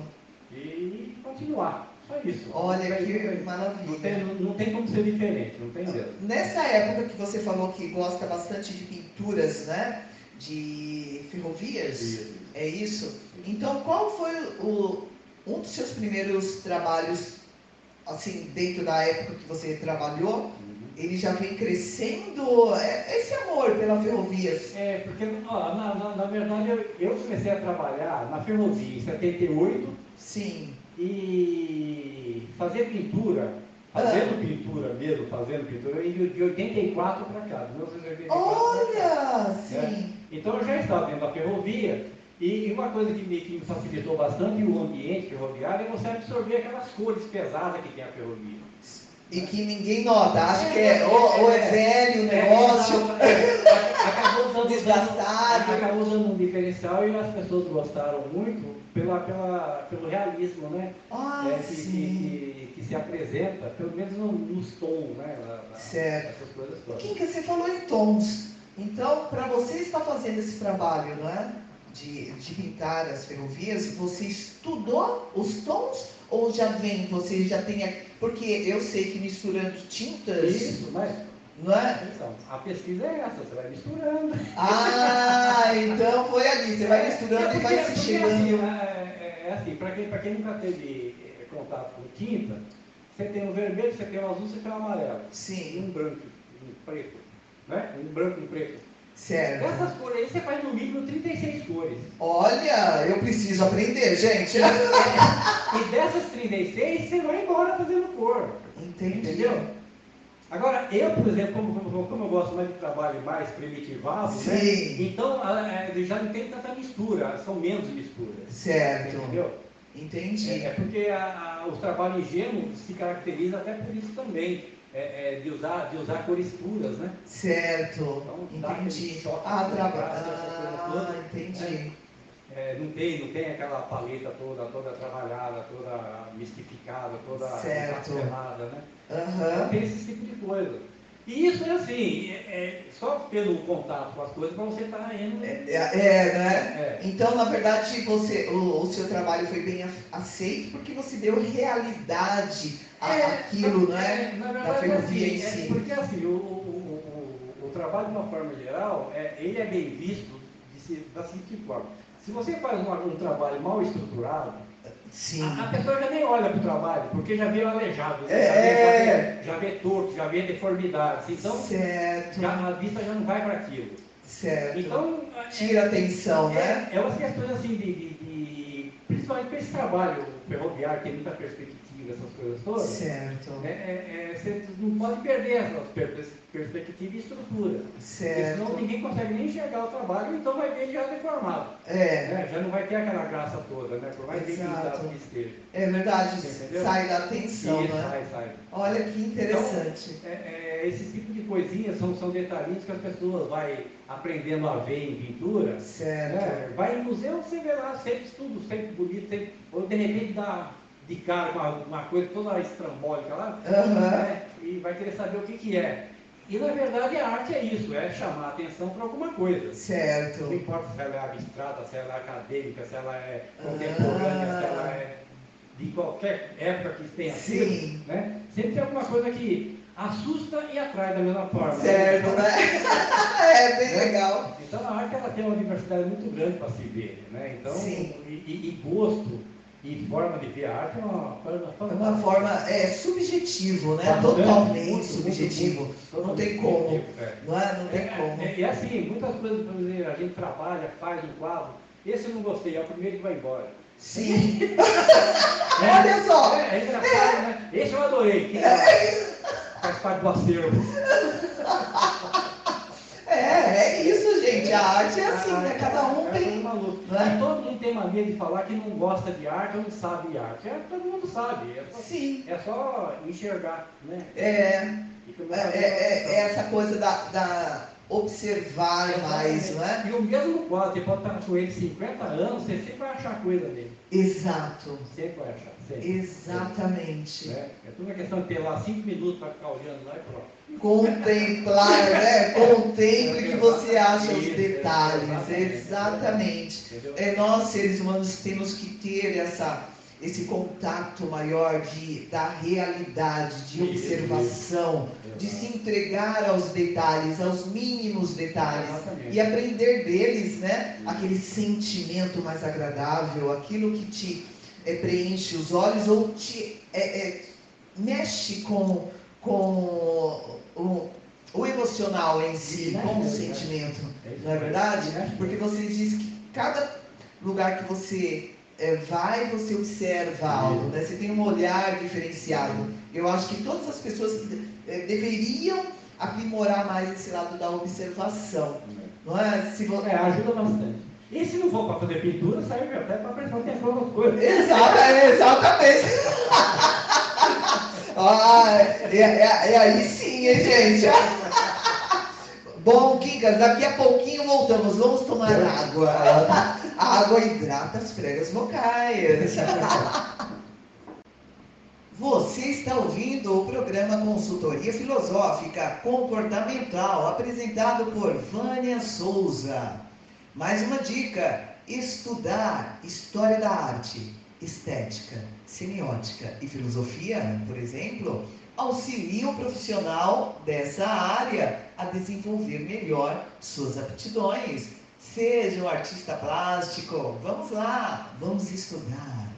E continuar. Só isso. Olha que maravilha. Não tem, não, não tem como ser diferente, não tem mesmo. Nessa época que você falou que gosta bastante de pinturas, né? De ferrovias, isso. é isso? Então, qual foi o, um dos seus primeiros trabalhos, assim, dentro da época que você trabalhou, uhum. ele já vem crescendo é, esse amor pela ferrovias. É, porque, ó, na, na, na, verdade, eu, eu, comecei a trabalhar na ferrovia em 78. Sim. E fazer pintura, fazendo ah. pintura mesmo, fazendo pintura, de, de 84 para cá, de 1984 Olha, cá, sim. Né? Então eu já estava dentro da ferrovia e uma coisa que me, que me facilitou bastante o ambiente ferroviário é você absorver aquelas cores pesadas que tem a ferrovia. E que ninguém nota, acha que é, ou, ou é velho o negócio. É, acabou dando desgastado. Acabou usando um diferencial e as pessoas gostaram muito pela, pela, pelo realismo, né? Ah, É, que, sim. que, que- que se apresenta, pelo menos no- nos tons, né? na- na- Certo. Essas coisas todas. Kinka, você falou em tons. Então, para você estar fazendo esse trabalho, não é? De, de pintar as ferrovias, você estudou os tons ou já vem, você já tem. a- Porque eu sei que misturando tintas, Isso, mas não é? atenção, a pesquisa é essa, você vai misturando. Ah, então foi ali, você vai misturando É e vai se porque, assim, chegando. é, é- é assim, para quem, pra quem nunca teve eh, contato com tinta, você tem o vermelho, você tem o azul, você tem o amarelo. E Sim, um branco, um preto. Né? Um branco e um preto. Certo. Dessas cores aí você faz no mínimo 36 cores. Olha, eu preciso aprender, gente. E dessas 36 você vai embora fazendo cor. Entendi. Entendeu? Agora, eu, por exemplo, como, como- como eu gosto mais de trabalho mais primitivado, né? Sim. Então a- é, já não tem tanta mistura, são menos misturas. Certo. Entendeu? Entendi. É, é porque a, a, os trabalhos ingênuos se caracterizam até por isso também, é, é, de, usar, de usar cores puras, né? Certo. Então, Entendi. choque Ah, de traba... contraste, essa coisa ah, entendi. É, não, tem, não tem aquela paleta toda, toda trabalhada, toda mistificada, toda Certo. né? Não Aham. tem esse tipo de coisa. E isso é assim, é, é só pelo contato com as coisas para você estar indo. É, é, né? É. Então, na verdade, você, o, o seu trabalho foi bem aceito porque você deu realidade É, àquilo, na- né? é, Na da verdade, ferrovia assim, em é si. porque assim, o, o, o, trabalho de uma forma geral, é, ele é bem visto de da seguinte forma. Se você faz uma- um trabalho mal estruturado, Sim. a, a pessoa já nem olha para o trabalho, porque já vê aleijado, né? É. já, vê, já, vê, torto, já vê deformidades. Então, certo. já, a vista já não vai para aquilo. Certo. Então, é- Tira atenção, né? É, é umas questões assim de, de- de- Principalmente para esse trabalho ferroviário, tem muita perspectiva, essas coisas todas. Certo. É, é, é, você não pode perder essas per- perspectiva e estrutura. Porque senão Certo. ninguém consegue nem enxergar o trabalho, então vai ver ele já deformado. É, né? Já não vai ter aquela graça toda, né? Por mais pintado que esteja. é verdade. Entendeu? Sai da atenção, Isso, né? sai, sai. Olha que interessante. É, é, esse tipo de coisinhas são, são detalhinhos que as pessoas vão aprendendo a ver em pintura. Certo. né? Vai em museu, você vê lá sempre tudo, sempre bonito, sempre, ou de repente dá de cara com uma, coisa toda estrambólica lá, Aham. né? e vai querer saber o que, que é. E na verdade a arte é isso, é chamar a atenção para alguma coisa. Não Certo. importa se ela é abstrata, se ela é acadêmica, se ela é contemporânea, Ah. se ela é de qualquer época que tenha sido. Sim. Né? Sempre tem alguma coisa que assusta e atrai da mesma forma. Certo, Então, né? É bem legal. então a arte ela tem uma diversidade muito grande para se ver. Né? Então, Sim. e, e- e gosto e forma de ver a arte é uma forma É uma forma é, subjetivo, né? Bastante, Totalmente muito, subjetivo. muito, muito, Não tem como. é. Não é? Não tem É, como. é, E assim, muitas coisas, a gente trabalha, faz um quadro, esse eu não gostei, é o primeiro que vai embora. Sim. É, Olha só. É, é engraçado, né? Esse eu adorei. Faz parte do acervo. É, é isso, gente. A arte é assim, né? Cada um tem. É né? E todo mundo tem mania de falar que não gosta de arte ou não sabe de arte. É, todo mundo sabe. É só, Sim. é só enxergar, né? É, é, é- é- essa coisa da, da observar mais, não é? E o mesmo quadro, você pode estar com ele 50 anos, você sempre vai achar coisa dele. Exato. Sempre vai achar. Sempre. Exatamente. Né? É tudo uma questão de ter lá 5 minutos para ficar olhando lá e pronto. Contemplar, né? Contemple que você acha os detalhes. exatamente. É, nós, seres humanos, temos que ter essa, esse contato maior de, da realidade, de observação, de se entregar aos detalhes, aos mínimos detalhes. Exatamente. E aprender deles, né? Aquele sentimento mais agradável, aquilo que te é, preenche os olhos ou te é, é, mexe com, com o, o emocional em si, Mexe, com o sentimento. É Não é verdade? Porque você diz que cada lugar que você é, vai, você observa algo, né? Você tem um olhar diferenciado. Eu acho que todas as pessoas é, deveriam aprimorar mais esse lado da observação, não é? Se vo... É, ajuda bastante. E se não for para fazer pintura, serve até para prestar atenção nas coisas. Exato, é, exatamente. ah, é, é- é aí sim, hein, gente? Bom, Kinkas, daqui a pouquinho voltamos. Vamos tomar água. A água hidrata as pregas vocais. Você está ouvindo o programa Consultoria Filosófica Comportamental, apresentado por Vânia Souza. Mais uma dica: estudar história da arte, estética, semiótica e filosofia, por exemplo, auxilia o profissional dessa área a desenvolver melhor suas aptidões. Seja um artista plástico, vamos lá, vamos estudar.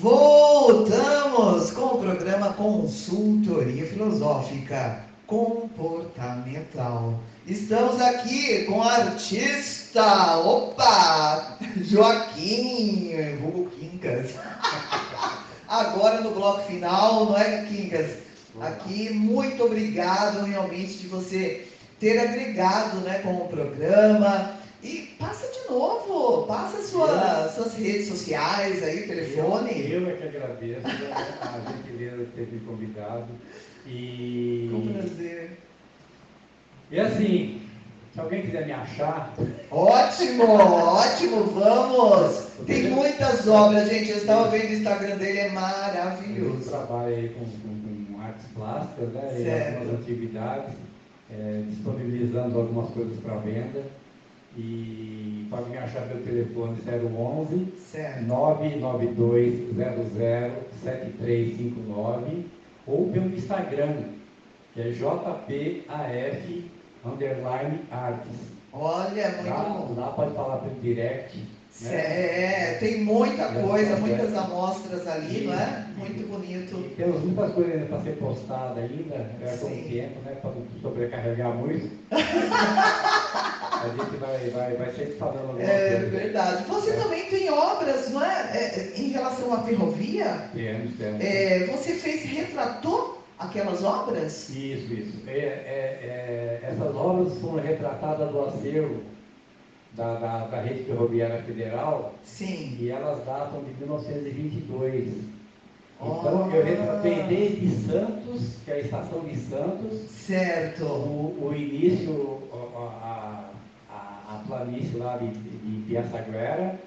Voltamos com o programa Consultoria Filosófica Comportamental. Estamos aqui com a artista, opa, Joaquim, Hugo Quincas. Agora no bloco final, não é, Quincas? Aqui, muito obrigado realmente de você ter agregado né, com o programa. E passa de novo, passa sua, suas redes sociais aí, telefone. Eu, eu é que agradeço né, a gentileza de ter me convidado. E... Com prazer. E assim, se alguém quiser me achar. Ótimo, ótimo, vamos! Tem muitas obras, gente. Eu estava vendo o Instagram dele, é maravilhoso. Eu trabalho com, com, com artes plásticas, né? Certo. E algumas atividades, é, disponibilizando algumas coisas para venda. E pode me achar pelo telefone 011 Certo. 992007359 ou pelo Instagram, que é JPAF underline artes. Olha, muito Lá, bom. lá pode falar pelo direct. né? É, tem muita É, coisa, é. muitas amostras ali, não é? E- Muito E bonito. temos muitas coisas ainda para ser postada ainda, é com Sim. o tempo, né? Para não sobrecarregar muito. A gente vai, vai, vai sempre falando alguma É coisa. verdade. Você também tem obras, não é? É, Em relação à ferrovia, Temos, temos. é, você fez, retratou aquelas obras? Isso, isso. É, é, é, essas obras foram retratadas do acervo da, da, da Rede Ferroviária Federal Sim. e elas datam de 1922. Então, Oh. eu retratei desde Santos, que é a estação de Santos, Certo. o, o início, a planície lá de, de Piaçaguera,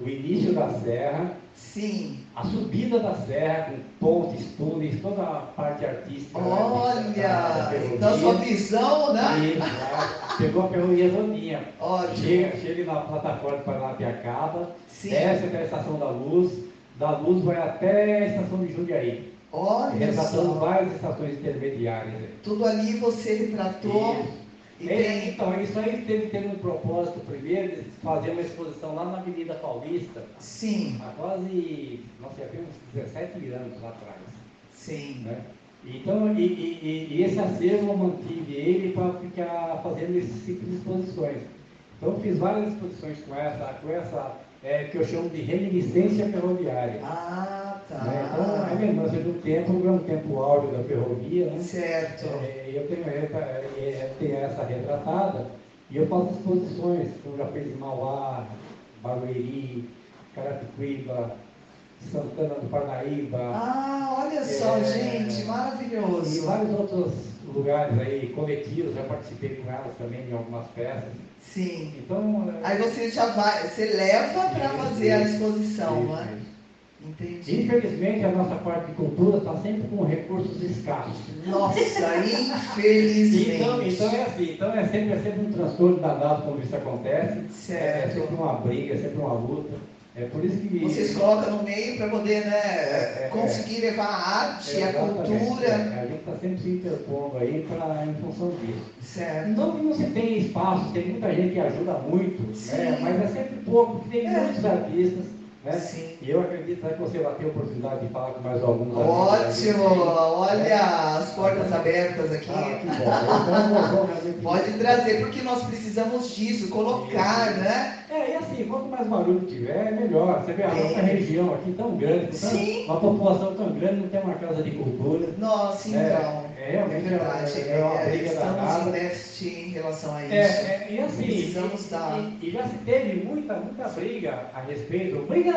o início da serra, Sim. a subida da serra com pontes, túneis, toda a parte artística. né, Olha, então sua visão, né? Isso, lá, pegou a ferrovia. Ótimo. Chega, chega na plataforma de Paranapiacaba, Sim. desce até a Estação da Luz, da Luz vai até a Estação de Jundiaí. Olha Retratando só. várias estações intermediárias. Tudo ali você retratou. Isso. É, então, isso aí teve, teve um propósito primeiro de fazer uma exposição lá na Avenida Paulista, Sim, há quase, nossa, já tem uns 17 anos lá atrás. sim. Né? Então, e, e- e- e esse acervo eu mantive ele para ficar fazendo esse tipo de exposições. Então, eu fiz várias exposições com essa, com essa é, que eu chamo de reminiscência ferroviária. Ah, né? Então, a tá. lembrança um tempo, é um tempo áureo da ferrovia, né? Certo. É, eu tenho, reta- é, tenho essa retratada e eu faço exposições, como já fez em Mauá, Barueri, Carapicuíba, Santana do Parnaíba, Ah, olha só, É. gente, e maravilhoso. vários outros lugares aí, coletivos, já participei com elas também em algumas peças. Sim. Então, é, Aí você já vai, você leva para Isso, fazer a isso, exposição, isso, não é? isso. Entendi. Infelizmente, a nossa parte de cultura está sempre com recursos escassos. Nossa, Então, infelizmente. então é assim, então é sempre, é sempre um transtorno danado quando isso acontece. É Certo. sempre uma briga, é sempre uma luta. É por isso que. Vocês colocam no meio para poder né, É, é, conseguir levar a arte, a Exatamente, cultura. é, a gente está sempre se interpondo aí pra, em função disso. Certo. Não que não se tem espaço, tem muita gente que ajuda muito, né? Mas é sempre pouco, porque tem É. muitos artistas. Né? Sim. E eu acredito que você vai ter a oportunidade de falar com mais alguns. Ótimo! Olha as portas abertas aqui. Ah. Então, Pode trazer, porque nós precisamos disso, colocar, Isso. né? É, e assim, quanto mais barulho tiver, é melhor. Você vê a É. nossa região aqui tão grande, Sim. uma população tão grande, não tem uma casa de cultura. Nossa, É, então. É, é, realmente é verdade. é, é uma briga estamos danada. em déficit em relação a isso. É, é, e assim, Precisamos e, dar. e, já se teve muita, muita briga a respeito, briga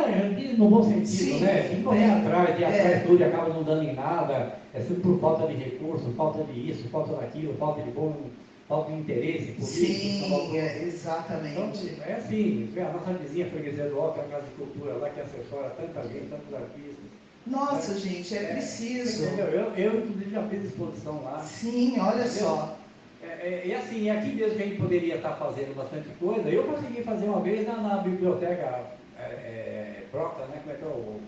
no bom sentido, Sim, né? De correr é. atrás, de É. tudo e acaba não dando em nada, é sempre por falta de recurso, falta de isso, falta daquilo, falta de bom, falta de interesse político. Sim, é, Então, exatamente. é assim, a nossa vizinha freguesia do Alto, a Casa de Cultura lá, que assessora tanta gente, tantos artistas. Nossa, gente, é preciso. Entendeu? Eu, eu, inclusive, já fiz exposição lá. Sim, olha só. É, é, e assim, é aqui mesmo que a gente poderia estar fazendo bastante coisa. Eu consegui fazer uma vez na, na biblioteca é, é, Broca, né? Como é que é o.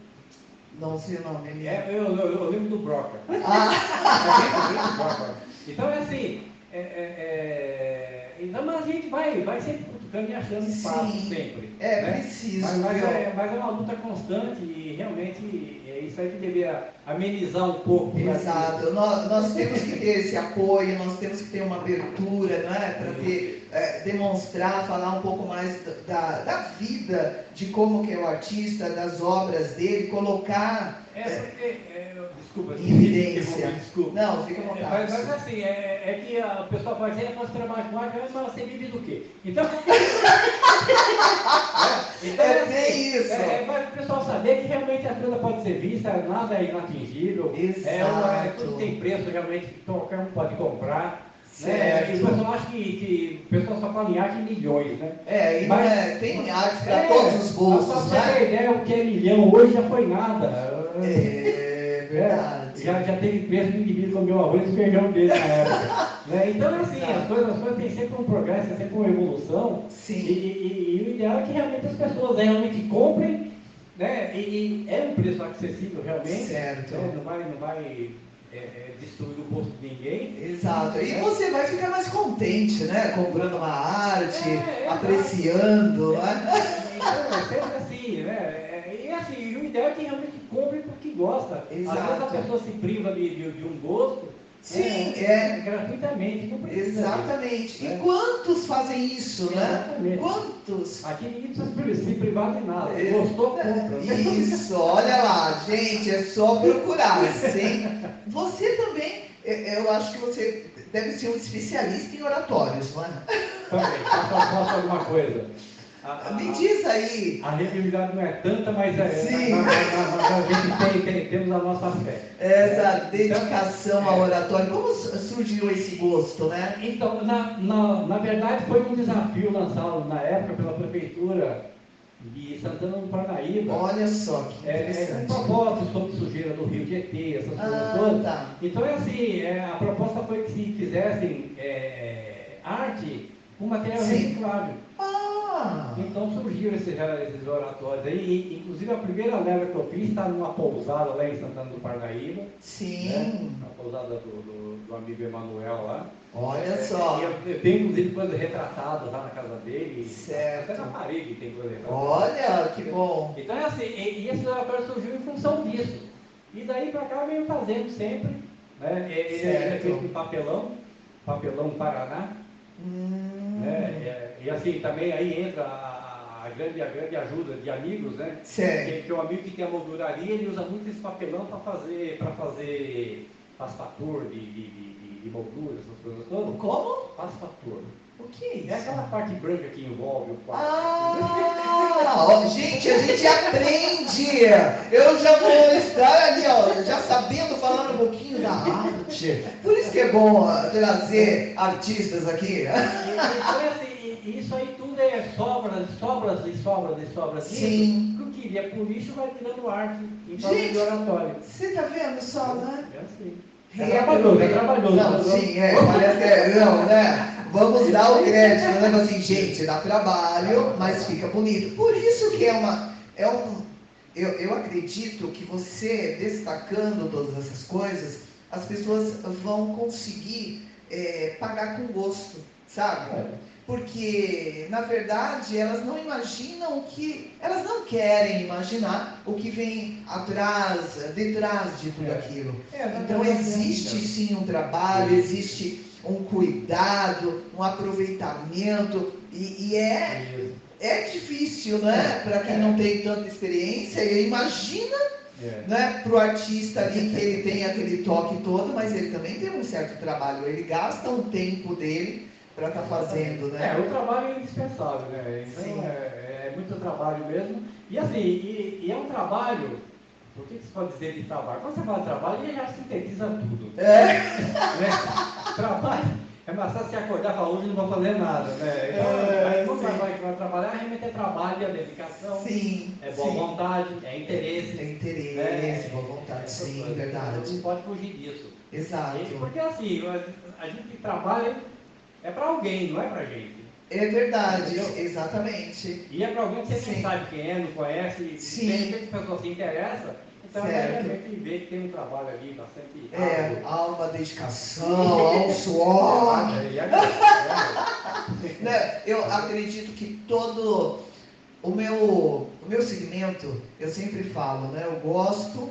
Não sei o nome. É, eu, eu, eu lembro do Broca. Ah, eu lembro do Broca. Então é assim. é, é, é, então, mas a gente vai, vai sempre cutucando e achando espaço Sim. sempre. é né? preciso. Mas, mas é, mas é uma luta constante e realmente isso aí que deveria amenizar um pouco. Exato. Nós, nós temos que ter esse apoio, nós temos que ter uma abertura, não é? Para ter, é, demonstrar, falar um pouco mais da, da vida, de como que é o artista, das obras dele, colocar. É, porque, é, desculpa, evidência. desculpa. Não, fica à É, vontade. Mas, mas assim, é, é que a- o pessoal fala assim, você trabalha com arte, mas você vive do quê? Então, É, então, É assim, bem isso. É, é, mas o pessoal saber que realmente a coisa pode ser vista, nada é inatingível. É, uma- é, Exato. tudo tem preço realmente que qualquer um pode comprar. Né? Certo. E o pessoal acha que, que o pessoal só fala em arte em milhões, né? É, e Mas- é, tem arte para É, todos os bolsos, né? ideia, o que é milhão hoje já foi nada. É verdade. É, já, já teve do indivíduo comer o arroz e feijão dele na época. né? Então, assim, Exato. as coisas, as coisas têm sempre um progresso, tem sempre uma evolução. E, Sim, e- e- e o ideal é que realmente as pessoas realmente comprem, né? E, e é um preço acessível realmente. Certo. né? Não vai, não vai é, é, destruir o bolso de ninguém. exato. E você vai ficar mais contente, né? Comprando uma arte, É, é apreciando, né? Então, é sempre assim, né? É, E assim, o ideal é que realmente compre porque gosta. Às vezes Exato. a pessoa se priva de, de, de um gosto. Sim, é, gratuitamente, não precisa. Exatamente. E É. quantos fazem isso, né? Exatamente. Quantos? Aqui ninguém precisa se privar de nada. É. Gostou, compra. Isso, olha lá, gente, é só procurar, sim. Você também, eu- eu acho que você deve ser um especialista em oratórios, não é? Também, faça alguma coisa. A, a- Me diz aí. a religião não é tanta, mas é, Sim. a gente tem, tem- temos a nossa fé. Essa dedicação ao É. oratório, como su- surgiu esse gosto, né? Então, na, na, na verdade, foi um desafio lançado na época pela prefeitura de Santana do Parnaíba. Olha só que É, é, interessante. com propósito sobre sujeira do Rio Tietê, essas coisas Ah, todas. tá. Então, é assim, é, a proposta foi que se fizessem é, arte com material Sim. reciclável. Ah, Então surgiram esses, esses oratórios aí, e, inclusive a primeira leva que eu fiz está numa pousada lá em Santana do Parnaíba, né? sim. a pousada do, do, do amigo Emanuel lá. Olha É, só. e Eu, eu tenho inclusive coisas retratadas lá na casa dele, Certo. até na parede tem coisa retratada. Olha, que bom. Então é assim, e, e esse oratório surgiu em função disso. E daí para cá veio fazendo sempre, né? Ele ele é Certo. feito em papelão, papelão Paraná. Hum, Né? E, e assim, também aí entra a, a grande, a grande ajuda de amigos, né? Certo. Que, que o amigo que tem a molduraria, ele usa muito esse papelão para fazer, para fazer passator de, de, de, de moldura, essas coisas todas. Como? Passator. O que é isso? É aquela parte branca que envolve o quadro. Ah, ó, gente, a gente aprende. Eu já vou estar ali, ó, já sabendo falar um pouquinho da arte. Por isso que é bom ó, trazer artistas aqui. E, é isso aí tudo é sobras, sobras e sobras e sobras. Sim. O que iria pro lixo vai virando arte em forma de oratório. Você tá vendo só, né? É assim. É trabalhoso, é trabalhoso. Não, sim, é, parece que é, não, né? Vamos dar o crédito, né? Assim, gente, dá trabalho, mas fica bonito. Por isso que é uma, é um, eu, eu acredito que você destacando todas essas coisas, as pessoas vão conseguir é, pagar com gosto, sabe? Porque, na verdade, elas não imaginam o que. Elas não querem imaginar o que vem atrás, detrás de tudo É. aquilo. É, Então existe sim um trabalho, existe um cuidado, um aproveitamento, e, e é, é difícil, né? Para quem não tem tanta experiência, e imagina É. Não é pro artista ali que ele tem aquele toque todo, mas ele também tem um certo trabalho. Ele gasta um tempo dele para estar tá fazendo, né? É, o trabalho é indispensável, né? Então é, é, muito trabalho mesmo. E assim, e, e é um trabalho o que, que você pode dizer de trabalho? Quando você fala de trabalho, ele já sintetiza tudo. É. Né? Trabalho é mais fácil você acordar e falar, hoje não vou fazer nada, né? Então, é, aí trabalho que vai trabalhar, realmente é trabalho, é dedicação, sim, é boa sim. vontade, é interesse. É interesse, né? boa vontade, é, sim, é, verdade. Não pode fugir disso. Exato. porque assim, a, a gente trabalha é para alguém, não é para gente. É verdade, Entendeu? exatamente. E é para alguém que você Sim. não sabe quem é, não conhece, Sim. de repente a pessoa se interessa, então certo. realmente vê que tem um trabalho ali bastante. É, há uma dedicação, há um suor. né? Eu acredito que todo o meu, o meu segmento, eu sempre falo, né? Eu gosto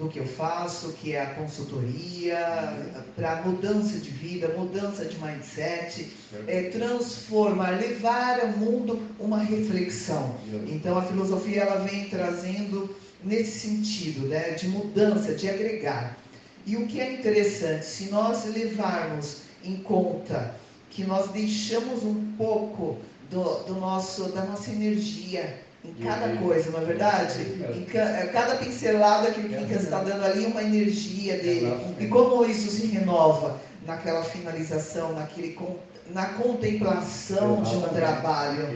do que eu faço, que é a consultoria, para mudança de vida, mudança de mindset, é, transformar, levar ao mundo uma reflexão. Então a filosofia ela vem trazendo nesse sentido, né, de mudança, de agregar. E o que é interessante, se nós levarmos em conta que nós deixamos um pouco do, do nosso, da nossa energia em cada coisa, não é verdade? Em ca, cada pincelada que o Quincas está dando ali, uma energia dele. E como isso se renova naquela finalização, naquele, na contemplação de um trabalho,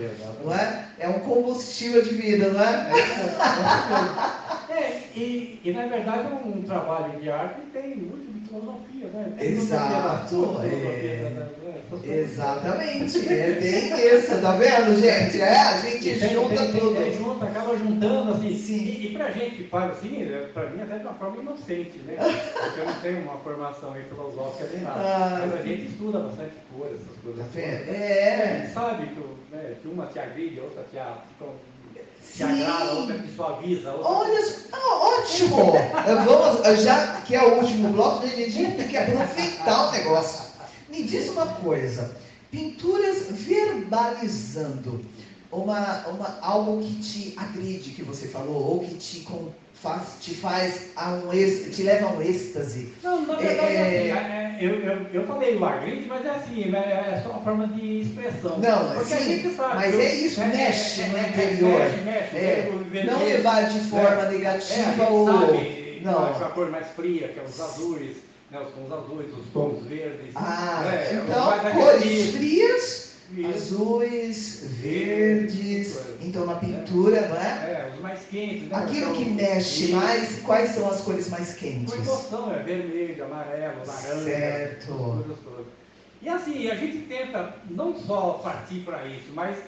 não é? É um combustível de vida, não é? É, e, e na verdade é um trabalho de arte tem muito de filosofia, né? Tem Exato. É. Exatamente, é bem isso, tá vendo, gente? É, a gente tem, junta tem, tudo. Tem, junta, acaba juntando, assim. Sim. E, e pra gente faz assim, é, pra mim até de uma forma inocente, né? Porque eu não tenho uma formação filosófica nem nada. Ah, mas a gente estuda bastante coisas, essas coisas. Tá vendo? É. A gente sabe que, né, que uma te agride, a outra te, te agrada, a outra te suaviza. Outra... Olha, ah, ótimo! Vamos, já que é o último bloco, a gente tem que aproveitar o negócio. Me diz uma coisa, pinturas verbalizando uma, uma, algo que te agride, que você falou, ou que te, com, faz, te faz a um te leva a um êxtase. Não, na verdade, é, é, assim, é, eu, eu, eu falei o agride, mas é assim, né, é só uma forma de expressão. Não, Porque sim, a gente sabe, mas eu, é isso, é, mexe no interior. Mexe, mexe, não levar de forma negativa ou... Sabe, não. a cor mais fria, que é os azuis né, os tons azuis, os tons verdes. Ah, né, então cores frias, azuis, verdes. Então na pintura, é, não é? É, os mais quentes. Né? Aquilo então, que mexe mais, quais são as cores mais quentes? Com emoção, é vermelho, amarelo, laranja. Certo. E assim, a gente tenta não só partir para isso, mas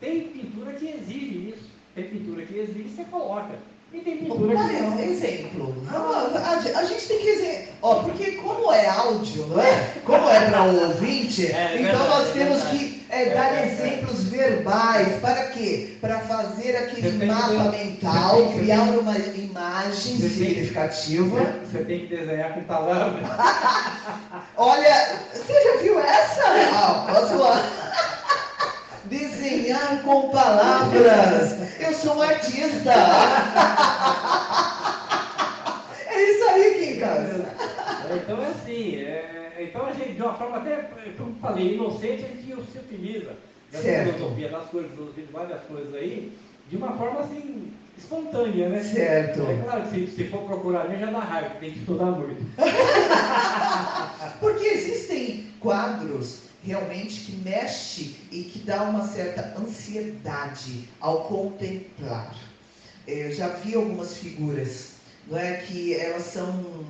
tem pintura que exige isso. Tem pintura que exige, você coloca. É um exemplo. a, a, gente tem que exemplo. Ó, porque como é áudio, não é? Como é para o ouvinte, é, então verdade, nós temos que é, é dar exemplos verbais. Para quê? Para fazer aquele mapa mental, criar uma imagem você significativa. Tem, você tem que desenhar com palavras. Olha, você já viu essa? Ah, posso desenhar com palavras. Eu sou um artista. É isso aí, Quincas. Então é assim, é, então a gente, de uma forma até, como falei, inocente, a gente se utiliza da filosofia, das coisas, de várias coisas aí, de uma forma assim, espontânea, né? Certo. É claro que se, se for procurar já dá raiva, tem que estudar muito. Porque existem quadros realmente que mexe e que dá uma certa ansiedade ao contemplar. É, eu já vi algumas figuras, não é que elas são,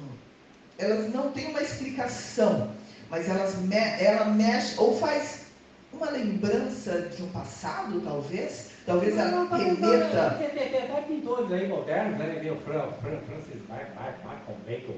elas não têm uma explicação, mas elas me, ela mexe ou faz uma lembrança de um passado, talvez, talvez a não, remeta. Tem, tem, tem pintores aí modernos, né? Meu Fran, Fran, Francis Bacon,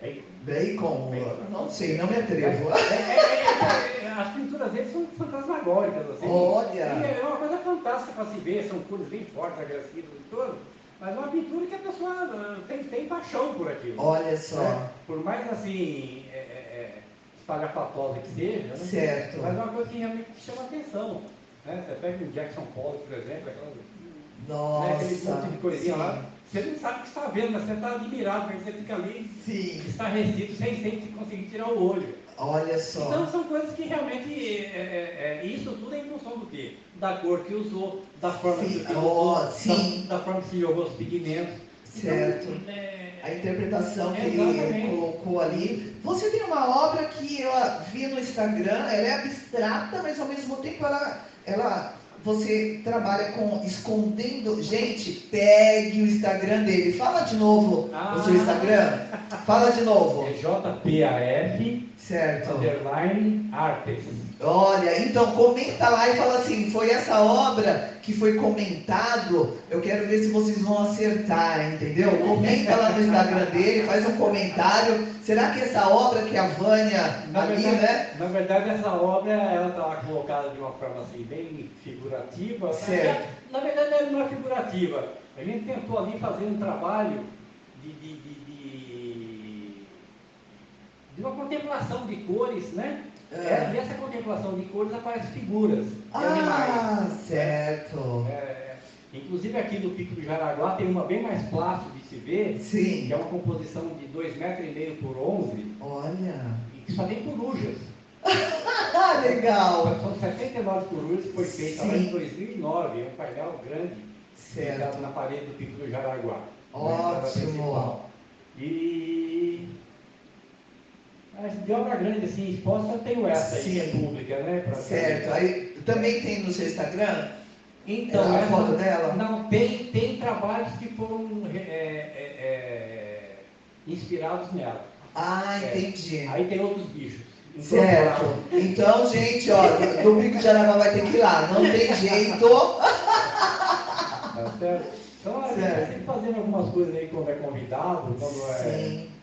Bacon Bacon. Bacon. Não sei, não me atrevo. É, é, é, as pinturas deles são fantasmagóricas, assim. Olha! é uma coisa fantástica para se ver, são cores bem fortes, agressivas e tudo. Mas é uma pintura que a pessoa ah, tem, tem paixão por aquilo. Olha só. Né? Por mais assim, é, é, espalhafatosa que seja, né? certo. mas é uma coisa que realmente chama atenção. Né? Você pega o Jackson Pollock, por exemplo, aquelas Nossa. Né? Aquele monte de coisinha sim. lá. Você não sabe o que está vendo, mas você está admirado, porque você fica ali Sim. estarrecido sem, sem conseguir tirar o olho. Olha só. Então são coisas que realmente. É, é, é, isso tudo é em função do quê? Da cor que usou, da forma Sim, que usou, sim. Da, da forma que se jogou os pigmentos. Certo. Então, é, A interpretação que ele colocou ali. Você tem uma obra que eu vi no Instagram, ela é abstrata, mas ao mesmo tempo ela, ela você trabalha com escondendo. Gente, pegue o Instagram dele. Fala de novo Ah. o seu Instagram. Fala de novo. é JPAF Certo. underline artes. Olha, então comenta lá e fala assim, foi essa obra que foi comentado, eu quero ver se vocês vão acertar, entendeu? Comenta lá no Instagram dele, faz um comentário. Será que essa obra que a Vânia Na ali, verdade, né? na verdade, essa obra ela está colocada de uma forma assim, bem figurativa. Certo. Na verdade, ela não é figurativa. A gente tentou ali fazer um trabalho de, de, de, de, de uma contemplação de cores, né? É. E essa contemplação de cores aparecem figuras. Ah, certo. É, inclusive aqui no Pico do Jaraguá tem uma bem mais fácil de se ver, que Sim. é uma composição de 2,5 metros e meio por 11, Olha. e que só tem corujas. Legal. São 79 corujas que foi feita lá em Sim. 2009, é um painel grande, Certo. na parede do Pico do Jaraguá. na Ótimo. E mas de obra grande assim, exposta, tenho essa aí, que é Sim. pública, né? pra- Certo. Aí também tem no seu Instagram? Então, A foto dela? Não, tem, tem trabalhos que foram é, é, é, inspirados nela. Ah, É. entendi. Aí tem outros bichos. Certo. Então, gente, ó, do do Pico de Aragua vai ter que ir lá. Não tem jeito. Tá certo? Então, Certo. sempre fazendo algumas coisas aí quando é convidado, quando é, Sim. é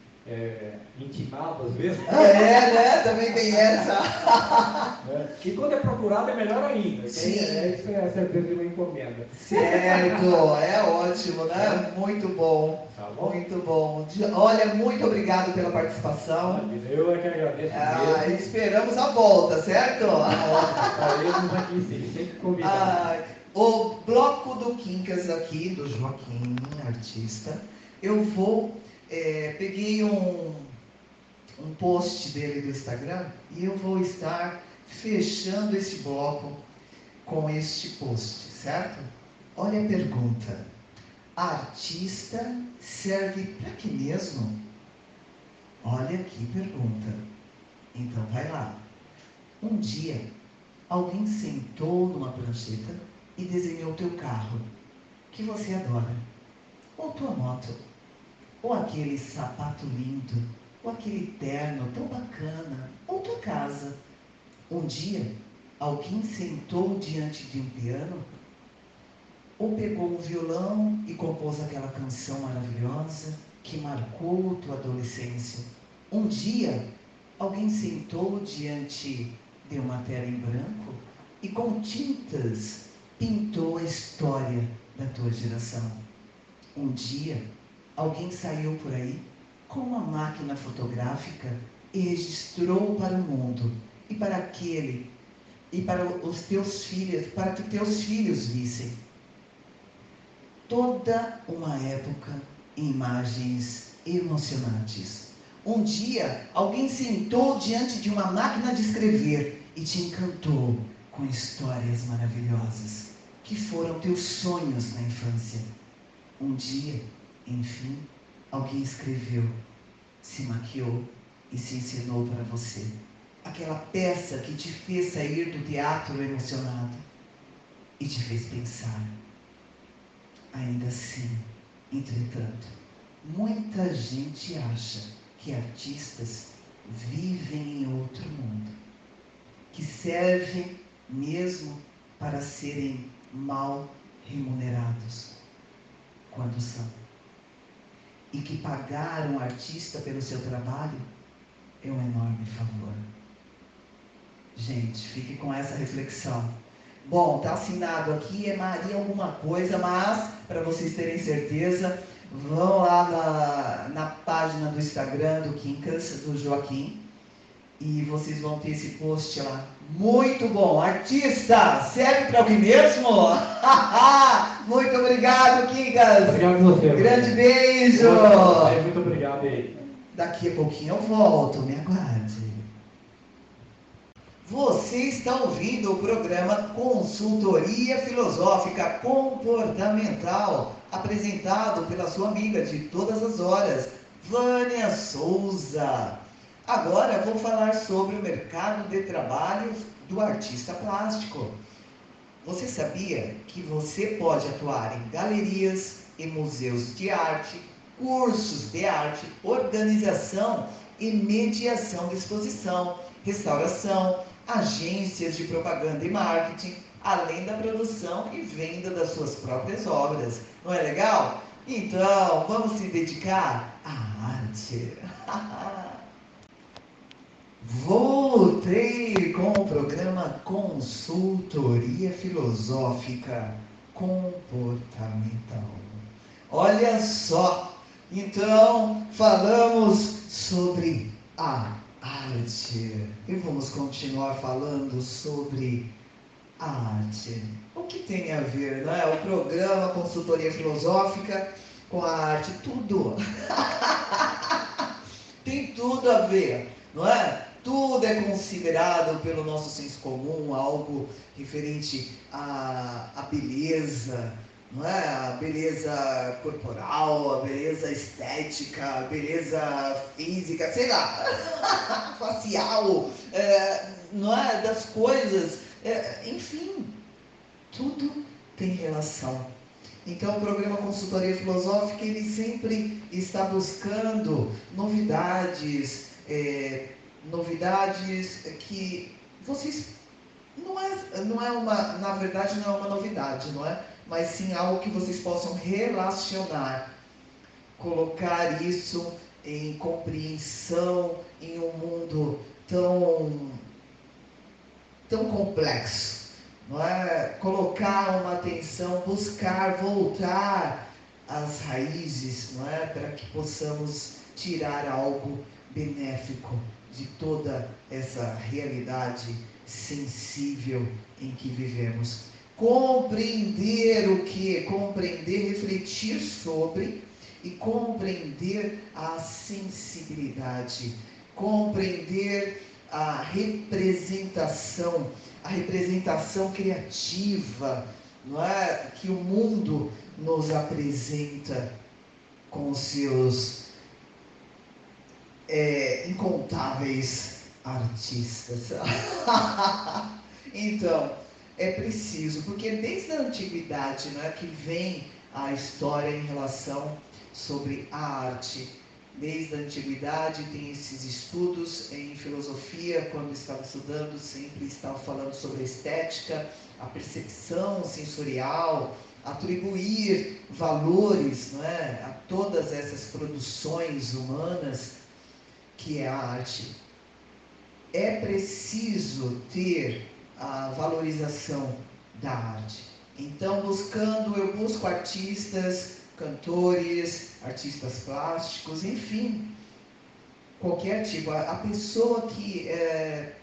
intimado às vezes. Ah, é, né? Também tem essa. né? E quando é procurado é melhor ainda. Sim. É, isso é certeza de uma encomenda. Certo. É ótimo, né? Muito bom. Tá bom? Muito bom. Olha, muito obrigado pela participação. Eu é que agradeço Ah, esperamos a volta, certo? Estaremos aqui sim, sempre convidados. Ah, o bloco do Quincas aqui, do Joaquim, artista, eu vou. É, peguei um, um post dele do Instagram e eu vou estar fechando esse bloco com este post, certo? Olha a pergunta. Artista serve para que mesmo? Olha que pergunta. Então vai lá. Um dia, alguém sentou numa prancheta e desenhou teu carro, que você adora, ou tua moto, ou aquele sapato lindo, ou aquele terno tão bacana, ou tua casa. Um dia, alguém sentou diante de um piano, ou pegou um violão e compôs aquela canção maravilhosa que marcou tua adolescência. Um dia, alguém sentou diante de uma tela em branco e com tintas pintou a história da tua geração. Um dia, alguém saiu por aí com uma máquina fotográfica e registrou para o mundo e para aquele e para os teus filhos, para que teus filhos vissem toda uma época em imagens emocionantes. Um dia, alguém sentou diante de uma máquina de escrever e te encantou com histórias maravilhosas que foram teus sonhos na infância. Um dia, enfim, alguém escreveu, se maquiou e se ensinou para você. Aquela peça que te fez sair do teatro emocionado e te fez pensar. Ainda assim, entretanto, muita gente acha que artistas vivem em outro mundo, que servem mesmo para serem mal remunerados, quando são. E que pagar um artista pelo seu trabalho é um enorme favor. Gente, fique com essa reflexão. Bom, tá assinado aqui, é Maria alguma coisa, mas para vocês terem certeza, vão lá na, na página do Instagram do Quincas, do Joaquim, E vocês vão ter esse post lá. Muito bom. Artista, serve para alguém mesmo? muito obrigado, Kingas. Obrigado a você. Grande beijo. Muito obrigado aí. Daqui a pouquinho eu volto, me aguarde. Você está ouvindo o programa Consultoria Filosófica Comportamental, apresentado pela sua amiga de todas as horas, Vânia Souza. Agora vou falar sobre o mercado de trabalho do artista plástico. Você sabia que você pode atuar em galerias e museus de arte, cursos de arte, organização e mediação de exposição, restauração, agências de propaganda e marketing, além da produção e venda das suas próprias obras. Não é legal? Então, vamos se dedicar à arte. Voltei com o programa Consultoria Filosófica Comportamental. Olha só, então falamos sobre a arte e vamos continuar falando sobre a arte. O que tem a ver, não é? O programa Consultoria Filosófica com a arte, tudo. tem tudo a ver, não é? Tudo é considerado pelo nosso senso comum algo referente à, à beleza, não é? A beleza corporal, a beleza estética, a beleza física, sei lá, facial, é, não é? Das coisas, é, enfim, tudo tem relação. Então, o programa Consultoria Filosófica ele sempre está buscando novidades. É, novidades que vocês não é, não é uma, na verdade não é uma novidade, não é? Mas sim algo que vocês possam relacionar, colocar isso em compreensão em um mundo tão tão complexo, não é? Colocar uma atenção, buscar voltar às raízes, não é? Para que possamos tirar algo benéfico de toda essa realidade sensível em que vivemos. Compreender o que? Compreender, refletir sobre e compreender a sensibilidade, compreender a representação, a representação criativa, não é? Que o mundo nos apresenta com os seus é, incontáveis artistas. então, é preciso, porque desde a antiguidade né, que vem a história em relação sobre a arte. Desde a antiguidade tem esses estudos em filosofia, quando estava estudando, sempre estava falando sobre a estética, a percepção sensorial, atribuir valores não é, a todas essas produções humanas que é a arte, é preciso ter a valorização da arte. Então, buscando, eu busco artistas, cantores, artistas plásticos, enfim, qualquer tipo. A, pessoa que é,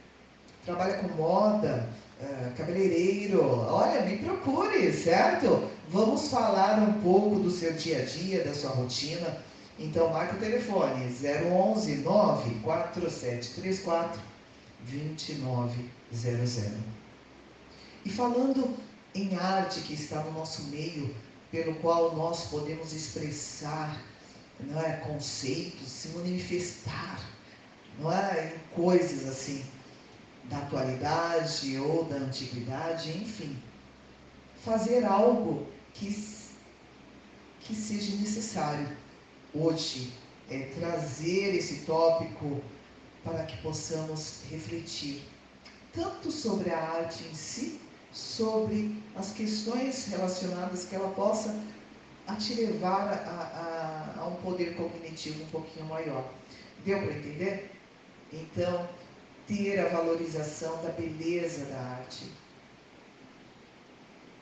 trabalha com moda, é, cabeleireiro, olha, me procure, certo? Vamos falar um pouco do seu dia a dia, da sua rotina então, marque o telefone 011 94734 2900. E falando em arte que está no nosso meio, pelo qual nós podemos expressar não é, conceitos, se manifestar não é, em coisas assim da atualidade ou da antiguidade, enfim, fazer algo que, que seja necessário hoje é, trazer esse tópico para que possamos refletir tanto sobre a arte em si, sobre as questões relacionadas que ela possa a te levar a, a, a um poder cognitivo um pouquinho maior. Deu para entender? Então, ter a valorização da beleza da arte.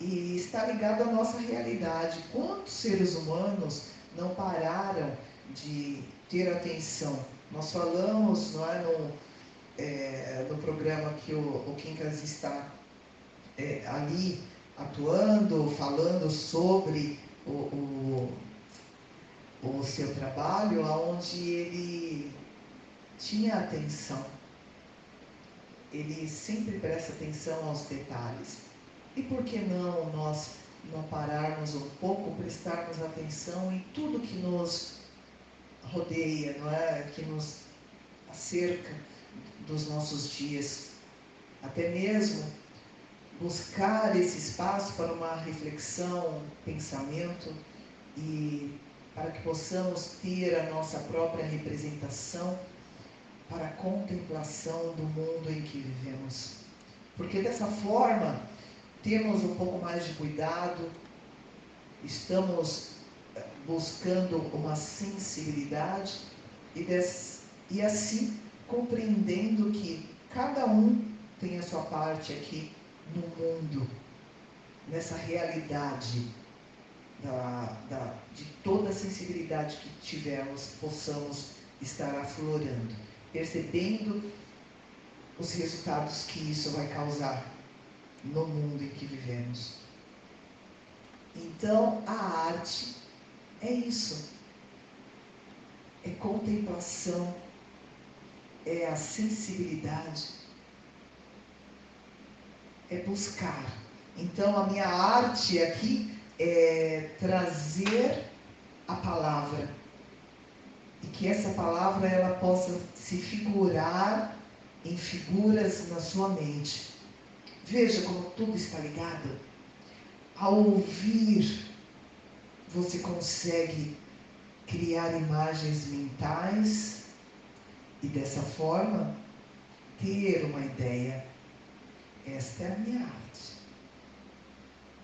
E está ligado à nossa realidade. Quantos seres humanos não pararam de ter atenção. Nós falamos, não é, no, é, no programa que o, o Quincas está é, ali atuando, falando sobre o, o, o seu trabalho, onde ele tinha atenção. Ele sempre presta atenção aos detalhes. E por que não nós não pararmos um pouco, prestarmos atenção em tudo que nos rodeia, não é? Que nos acerca dos nossos dias. Até mesmo buscar esse espaço para uma reflexão, pensamento e para que possamos ter a nossa própria representação para a contemplação do mundo em que vivemos. Porque dessa forma temos um pouco mais de cuidado, estamos eh, buscando uma sensibilidade e, des, e assim compreendendo que cada um tem a sua parte aqui no mundo, nessa realidade da, da, de toda a sensibilidade que tivermos, possamos estar aflorando, percebendo os resultados que isso vai causar no mundo em que vivemos. Então, a arte é isso. É contemplação, é a sensibilidade, é buscar. Então, a minha arte aqui é trazer a palavra e que essa palavra ela possa se figurar em figuras na sua mente. Veja como tudo está ligado. Ao ouvir, você consegue criar imagens mentais e dessa forma ter uma ideia. Esta é a minha arte.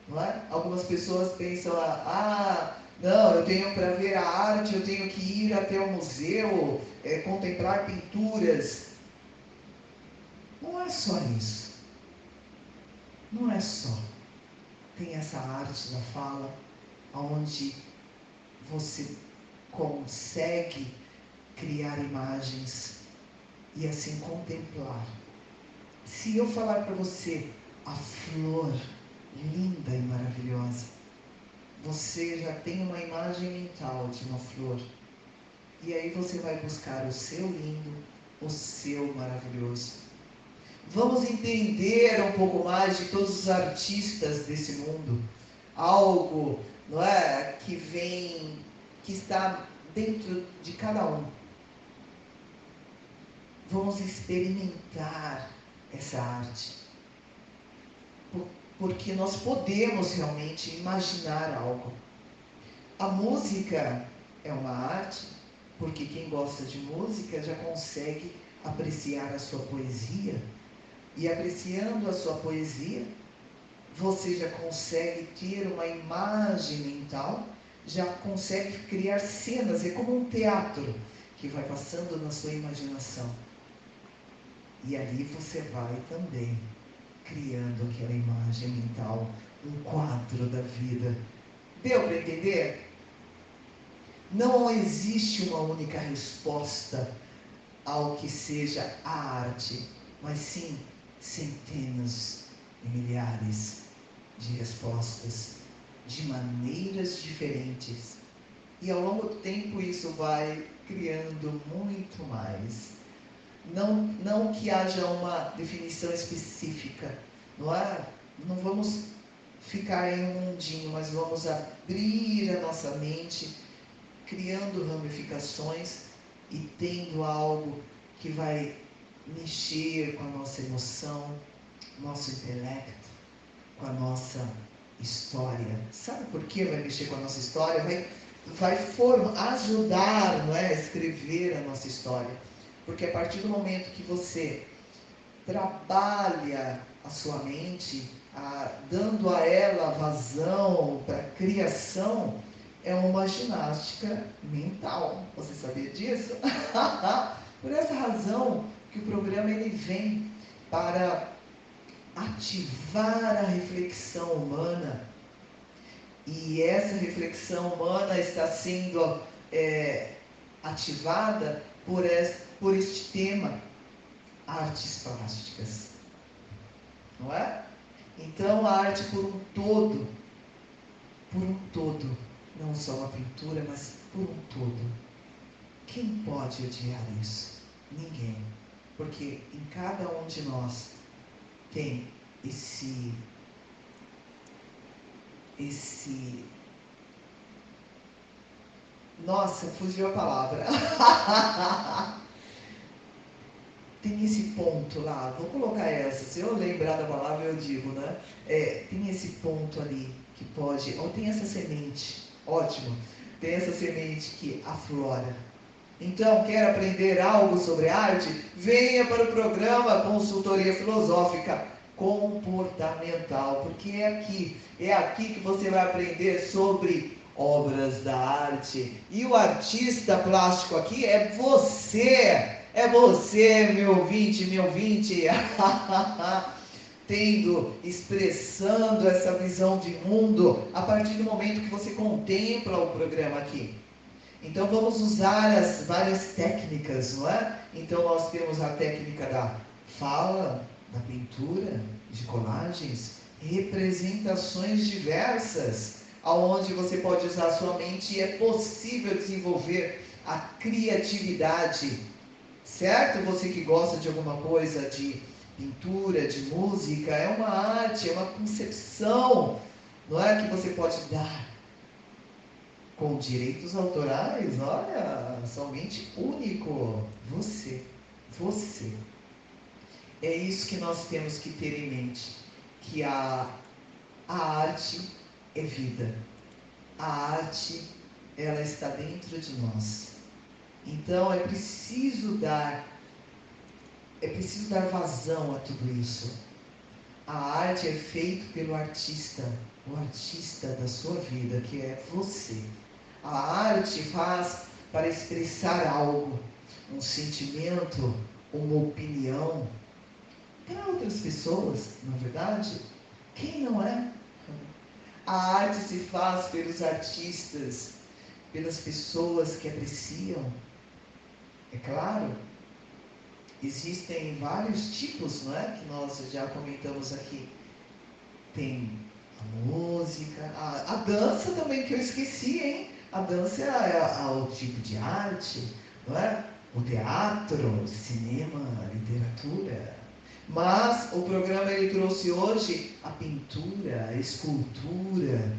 Não é? Algumas pessoas pensam, ah, não, eu tenho para ver a arte, eu tenho que ir até o museu, é, contemplar pinturas. Não é só isso. Não é só. Tem essa arte da fala, onde você consegue criar imagens e assim contemplar. Se eu falar para você a flor linda e maravilhosa, você já tem uma imagem mental de uma flor. E aí você vai buscar o seu lindo, o seu maravilhoso. Vamos entender um pouco mais de todos os artistas desse mundo. Algo, não é, que vem, que está dentro de cada um. Vamos experimentar essa arte. Porque nós podemos realmente imaginar algo. A música é uma arte, porque quem gosta de música já consegue apreciar a sua poesia. E apreciando a sua poesia, você já consegue ter uma imagem mental já consegue criar cenas, é como um teatro que vai passando na sua imaginação. E ali você vai também criando aquela imagem mental, um quadro da vida. Deu para entender? Não existe uma única resposta ao que seja a arte, mas sim centenas e milhares de respostas de maneiras diferentes. E ao longo do tempo isso vai criando muito mais. Não, não que haja uma definição específica, não é? Não vamos ficar em um mundinho, mas vamos abrir a nossa mente, criando ramificações e tendo algo que vai mexer com a nossa emoção, nosso intelecto, com a nossa história. Sabe por que vai mexer com a nossa história? Vai, vai ajudar não é, a escrever a nossa história. Porque a partir do momento que você trabalha a sua mente, a, dando a ela vazão para criação, é uma ginástica mental. Você sabia disso? Por essa razão que o programa ele vem para ativar a reflexão humana. E essa reflexão humana está sendo é, ativada por, este, por este tema, artes plásticas. Não é? Então a arte por um todo, por um todo, não só a pintura, mas por um todo. Quem pode odiar isso? Ninguém. Porque em cada um de nós tem esse esse nossa, fugiu a palavra. tem esse ponto lá, vou colocar essa, se eu lembrar da palavra eu digo, né? É, tem esse ponto ali que pode, ou tem essa semente, ótimo, tem essa semente que aflora. Então, quer aprender algo sobre arte? Venha para o programa Consultoria Filosófica Comportamental, porque é aqui, é aqui que você vai aprender sobre obras da arte. E o artista plástico aqui é você. É você, meu ouvinte, meu ouvinte, tendo, expressando essa visão de mundo a partir do momento que você contempla o programa aqui. Então vamos usar as várias técnicas, não é? Então nós temos a técnica da fala, da pintura, de colagens, representações diversas, aonde você pode usar sua mente e é possível desenvolver a criatividade Certo? Você que gosta de alguma coisa de pintura, de música, é uma arte, é uma concepção, não é que você pode dar com direitos autorais, olha, somente único, você, você. É isso que nós temos que ter em mente, que a, a arte é vida. A arte, ela está dentro de nós. Então é preciso dar é preciso dar vazão a tudo isso. A arte é feita pelo artista, o artista da sua vida, que é você. A arte faz para expressar algo, um sentimento, uma opinião para outras pessoas, na verdade. Quem não é? A arte se faz pelos artistas, pelas pessoas que apreciam, é claro, existem vários tipos, não é? Que nós já comentamos aqui. Tem a música, a, a dança também, que eu esqueci, hein? A dança é, é, é o tipo de arte, não é? O teatro, o cinema, a literatura. Mas o programa ele trouxe hoje a pintura, a escultura.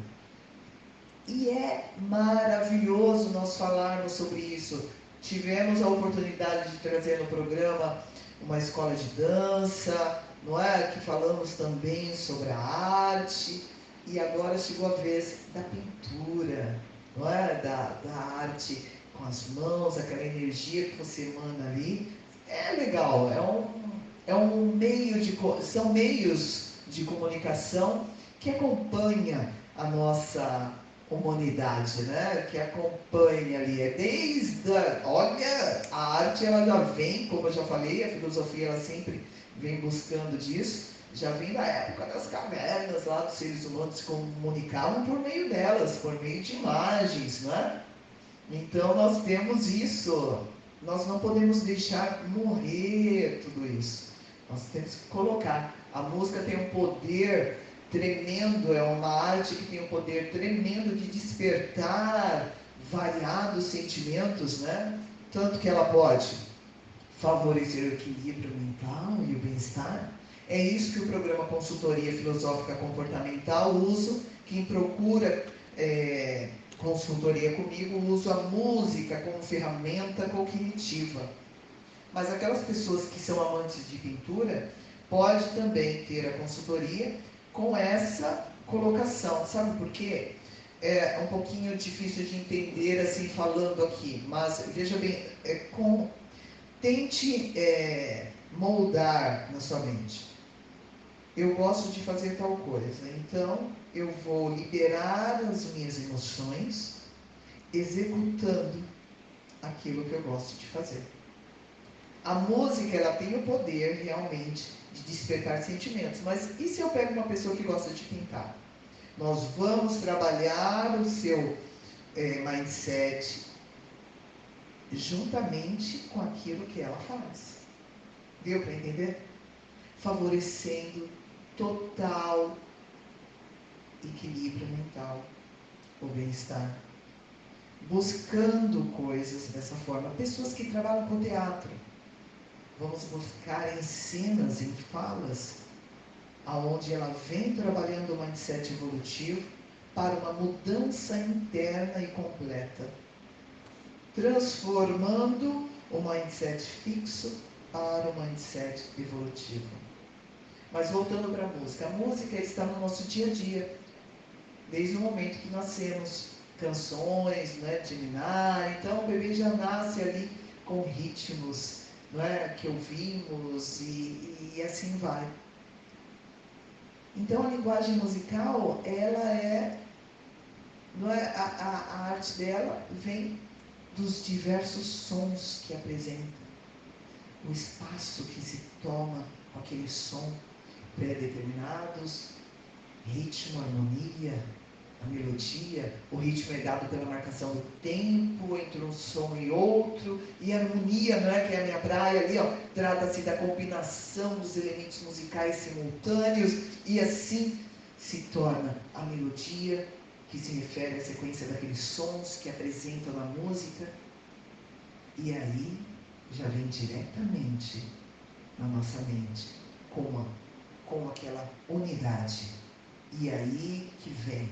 E é maravilhoso nós falarmos sobre isso, Tivemos a oportunidade de trazer no programa uma escola de dança, não é? Que falamos também sobre a arte. E agora chegou a vez da pintura, não é? Da, da arte com as mãos, aquela energia que você emana ali. É legal, é um, é um meio de. São meios de comunicação que acompanha a nossa humanidade, né? Que acompanha ali. É desde, a, olha, a arte ela já vem, como eu já falei, a filosofia ela sempre vem buscando disso. Já vem da época das cavernas lá dos seres humanos se comunicavam por meio delas, por meio de imagens, né? Então nós temos isso. Nós não podemos deixar morrer tudo isso. Nós temos que colocar. A música tem um poder tremendo, é uma arte que tem um poder tremendo de despertar variados sentimentos, né? Tanto que ela pode favorecer o equilíbrio mental e o bem-estar. É isso que o programa Consultoria Filosófica Comportamental usa. Quem procura é, consultoria comigo usa a música como ferramenta cognitiva. Mas aquelas pessoas que são amantes de pintura pode também ter a consultoria com essa colocação. Sabe por quê? É um pouquinho difícil de entender assim falando aqui, mas veja bem, é, com, tente é, moldar na sua mente. Eu gosto de fazer tal coisa, então eu vou liberar as minhas emoções executando aquilo que eu gosto de fazer. A música ela tem o poder realmente de despertar sentimentos. Mas e se eu pego uma pessoa que gosta de pintar? Nós vamos trabalhar o seu é, mindset juntamente com aquilo que ela faz. Deu para entender? Favorecendo total equilíbrio mental, o bem-estar. Buscando coisas dessa forma. Pessoas que trabalham com teatro. Vamos buscar em cenas, em falas, aonde ela vem trabalhando o mindset evolutivo para uma mudança interna e completa, transformando o mindset fixo para o mindset evolutivo. Mas voltando para a música, a música está no nosso dia a dia, desde o momento que nascemos, canções, né, de minar, então o bebê já nasce ali com ritmos, não é, que ouvimos e, e assim vai. Então a linguagem musical, ela é, não é a, a, a arte dela vem dos diversos sons que apresenta, o espaço que se toma com aquele som pré-determinados, ritmo, harmonia, a melodia, o ritmo é dado pela marcação do tempo entre um som e outro, e a harmonia, não é que é a minha praia ali, ó, trata-se da combinação dos elementos musicais simultâneos, e assim se torna a melodia, que se refere à sequência daqueles sons que apresentam na música, e aí já vem diretamente na nossa mente, com, a, com aquela unidade. E aí que vem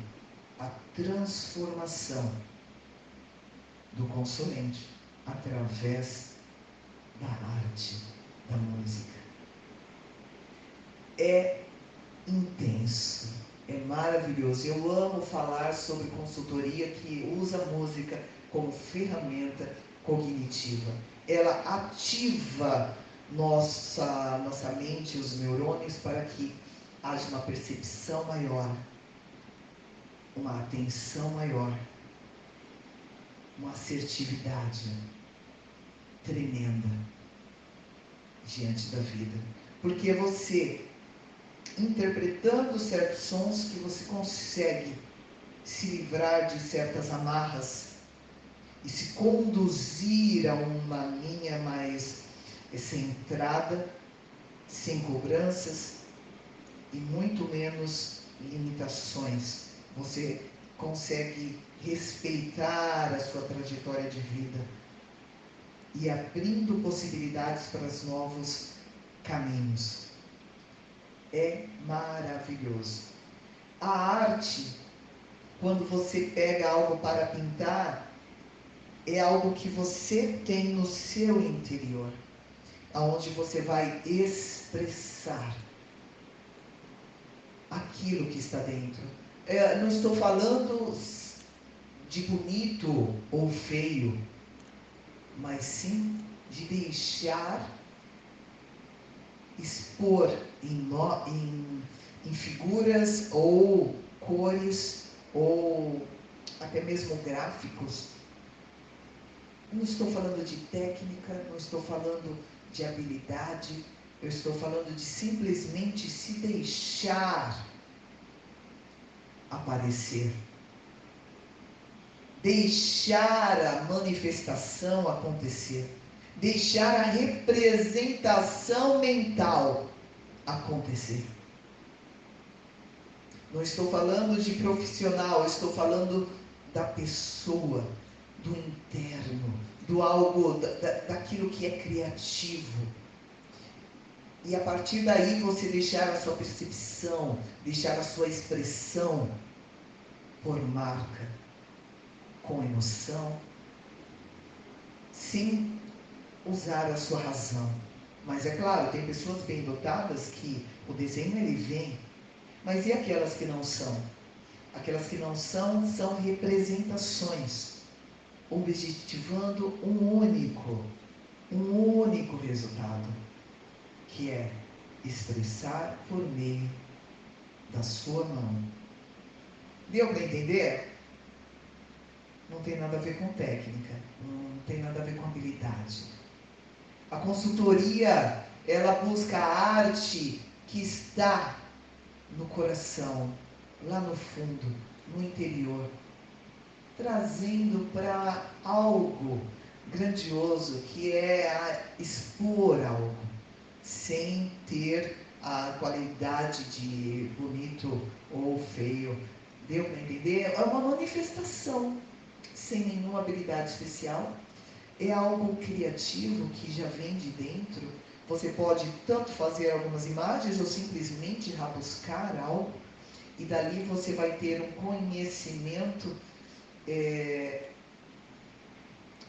a transformação do consulente através da arte da música. É intenso, é maravilhoso. Eu amo falar sobre consultoria que usa a música como ferramenta cognitiva. Ela ativa nossa, nossa mente, os neurônios, para que haja uma percepção maior uma atenção maior, uma assertividade tremenda diante da vida. Porque você, interpretando certos sons, que você consegue se livrar de certas amarras e se conduzir a uma linha mais centrada, sem cobranças e muito menos limitações você consegue respeitar a sua trajetória de vida e abrindo possibilidades para os novos caminhos. É maravilhoso. A arte, quando você pega algo para pintar, é algo que você tem no seu interior, aonde você vai expressar aquilo que está dentro é, não estou falando de bonito ou feio, mas sim de deixar expor em, em, em figuras ou cores ou até mesmo gráficos. Não estou falando de técnica, não estou falando de habilidade, eu estou falando de simplesmente se deixar aparecer. Deixar a manifestação acontecer. Deixar a representação mental acontecer. Não estou falando de profissional, estou falando da pessoa, do interno, do algo, da, daquilo que é criativo. E a partir daí você deixar a sua percepção, deixar a sua expressão por marca, com emoção, sem usar a sua razão. Mas é claro, tem pessoas bem dotadas que o desenho ele vem, mas e aquelas que não são? Aquelas que não são são representações, objetivando um único, um único resultado, que é expressar por meio da sua mão Deu para entender? Não tem nada a ver com técnica, não tem nada a ver com habilidade. A consultoria, ela busca a arte que está no coração, lá no fundo, no interior, trazendo para algo grandioso que é expor algo, sem ter a qualidade de bonito ou feio. Deu para entender? É uma manifestação sem nenhuma habilidade especial. É algo criativo que já vem de dentro. Você pode tanto fazer algumas imagens ou simplesmente rabuscar algo, e dali você vai ter um conhecimento, é,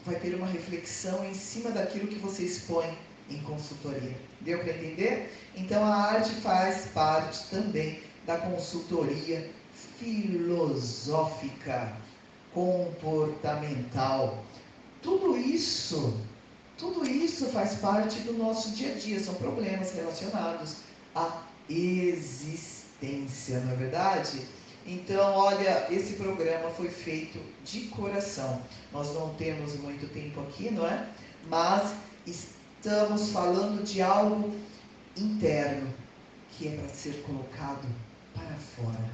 vai ter uma reflexão em cima daquilo que você expõe em consultoria. Deu para entender? Então a arte faz parte também da consultoria filosófica, comportamental. Tudo isso, tudo isso faz parte do nosso dia a dia, são problemas relacionados à existência, não é verdade? Então, olha, esse programa foi feito de coração. Nós não temos muito tempo aqui, não é? Mas estamos falando de algo interno que é para ser colocado para fora.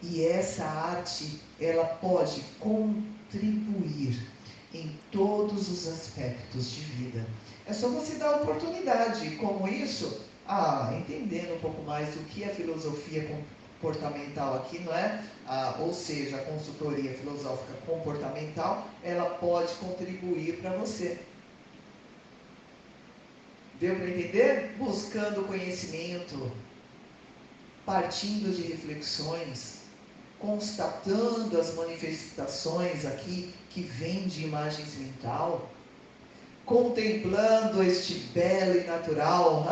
E essa arte, ela pode contribuir em todos os aspectos de vida. É só você dar oportunidade. Como isso? Ah, entendendo um pouco mais do que é filosofia comportamental aqui, não é? Ah, ou seja, a consultoria filosófica comportamental, ela pode contribuir para você. Deu para entender? Buscando conhecimento, partindo de reflexões, constatando as manifestações aqui que vêm de imagens mental, contemplando este belo e natural,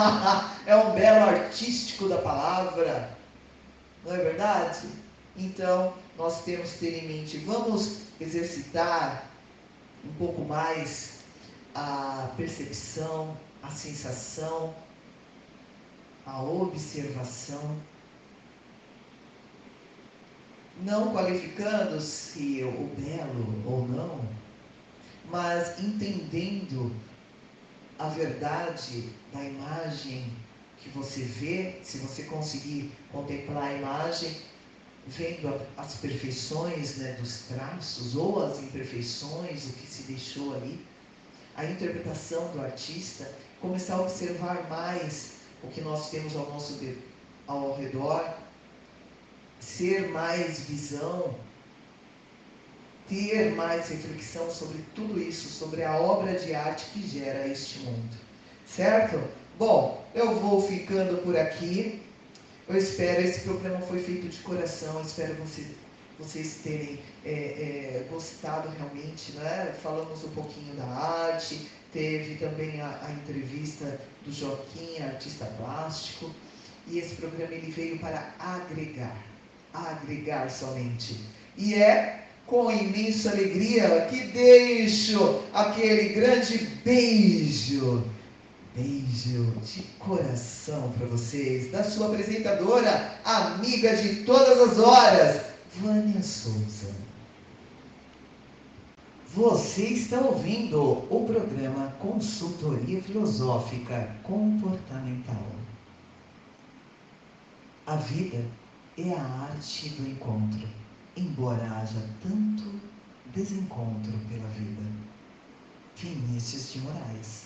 é um belo artístico da palavra, não é verdade? Então, nós temos que ter em mente, vamos exercitar um pouco mais a percepção, a sensação, a observação, não qualificando se o belo ou não, mas entendendo a verdade da imagem que você vê, se você conseguir contemplar a imagem, vendo as perfeições né, dos traços ou as imperfeições, o que se deixou ali, a interpretação do artista, começar a observar mais o que nós temos ao nosso ao redor, ser mais visão, ter mais reflexão sobre tudo isso, sobre a obra de arte que gera este mundo. Certo? Bom, eu vou ficando por aqui. Eu espero, esse programa foi feito de coração, espero você vocês terem é, é, gostado realmente, né? Falamos um pouquinho da arte, teve também a, a, entrevista do Joaquim, artista plástico, e esse programa ele veio para agregar, agregar somente. E é com imensa alegria que deixo aquele grande beijo, beijo de coração para vocês, da sua apresentadora, amiga de todas as horas, Vânia Souza. Você está ouvindo o programa Consultoria Filosófica Comportamental. A vida é a arte do encontro, embora haja tanto desencontro pela vida. Vinícius de Moraes.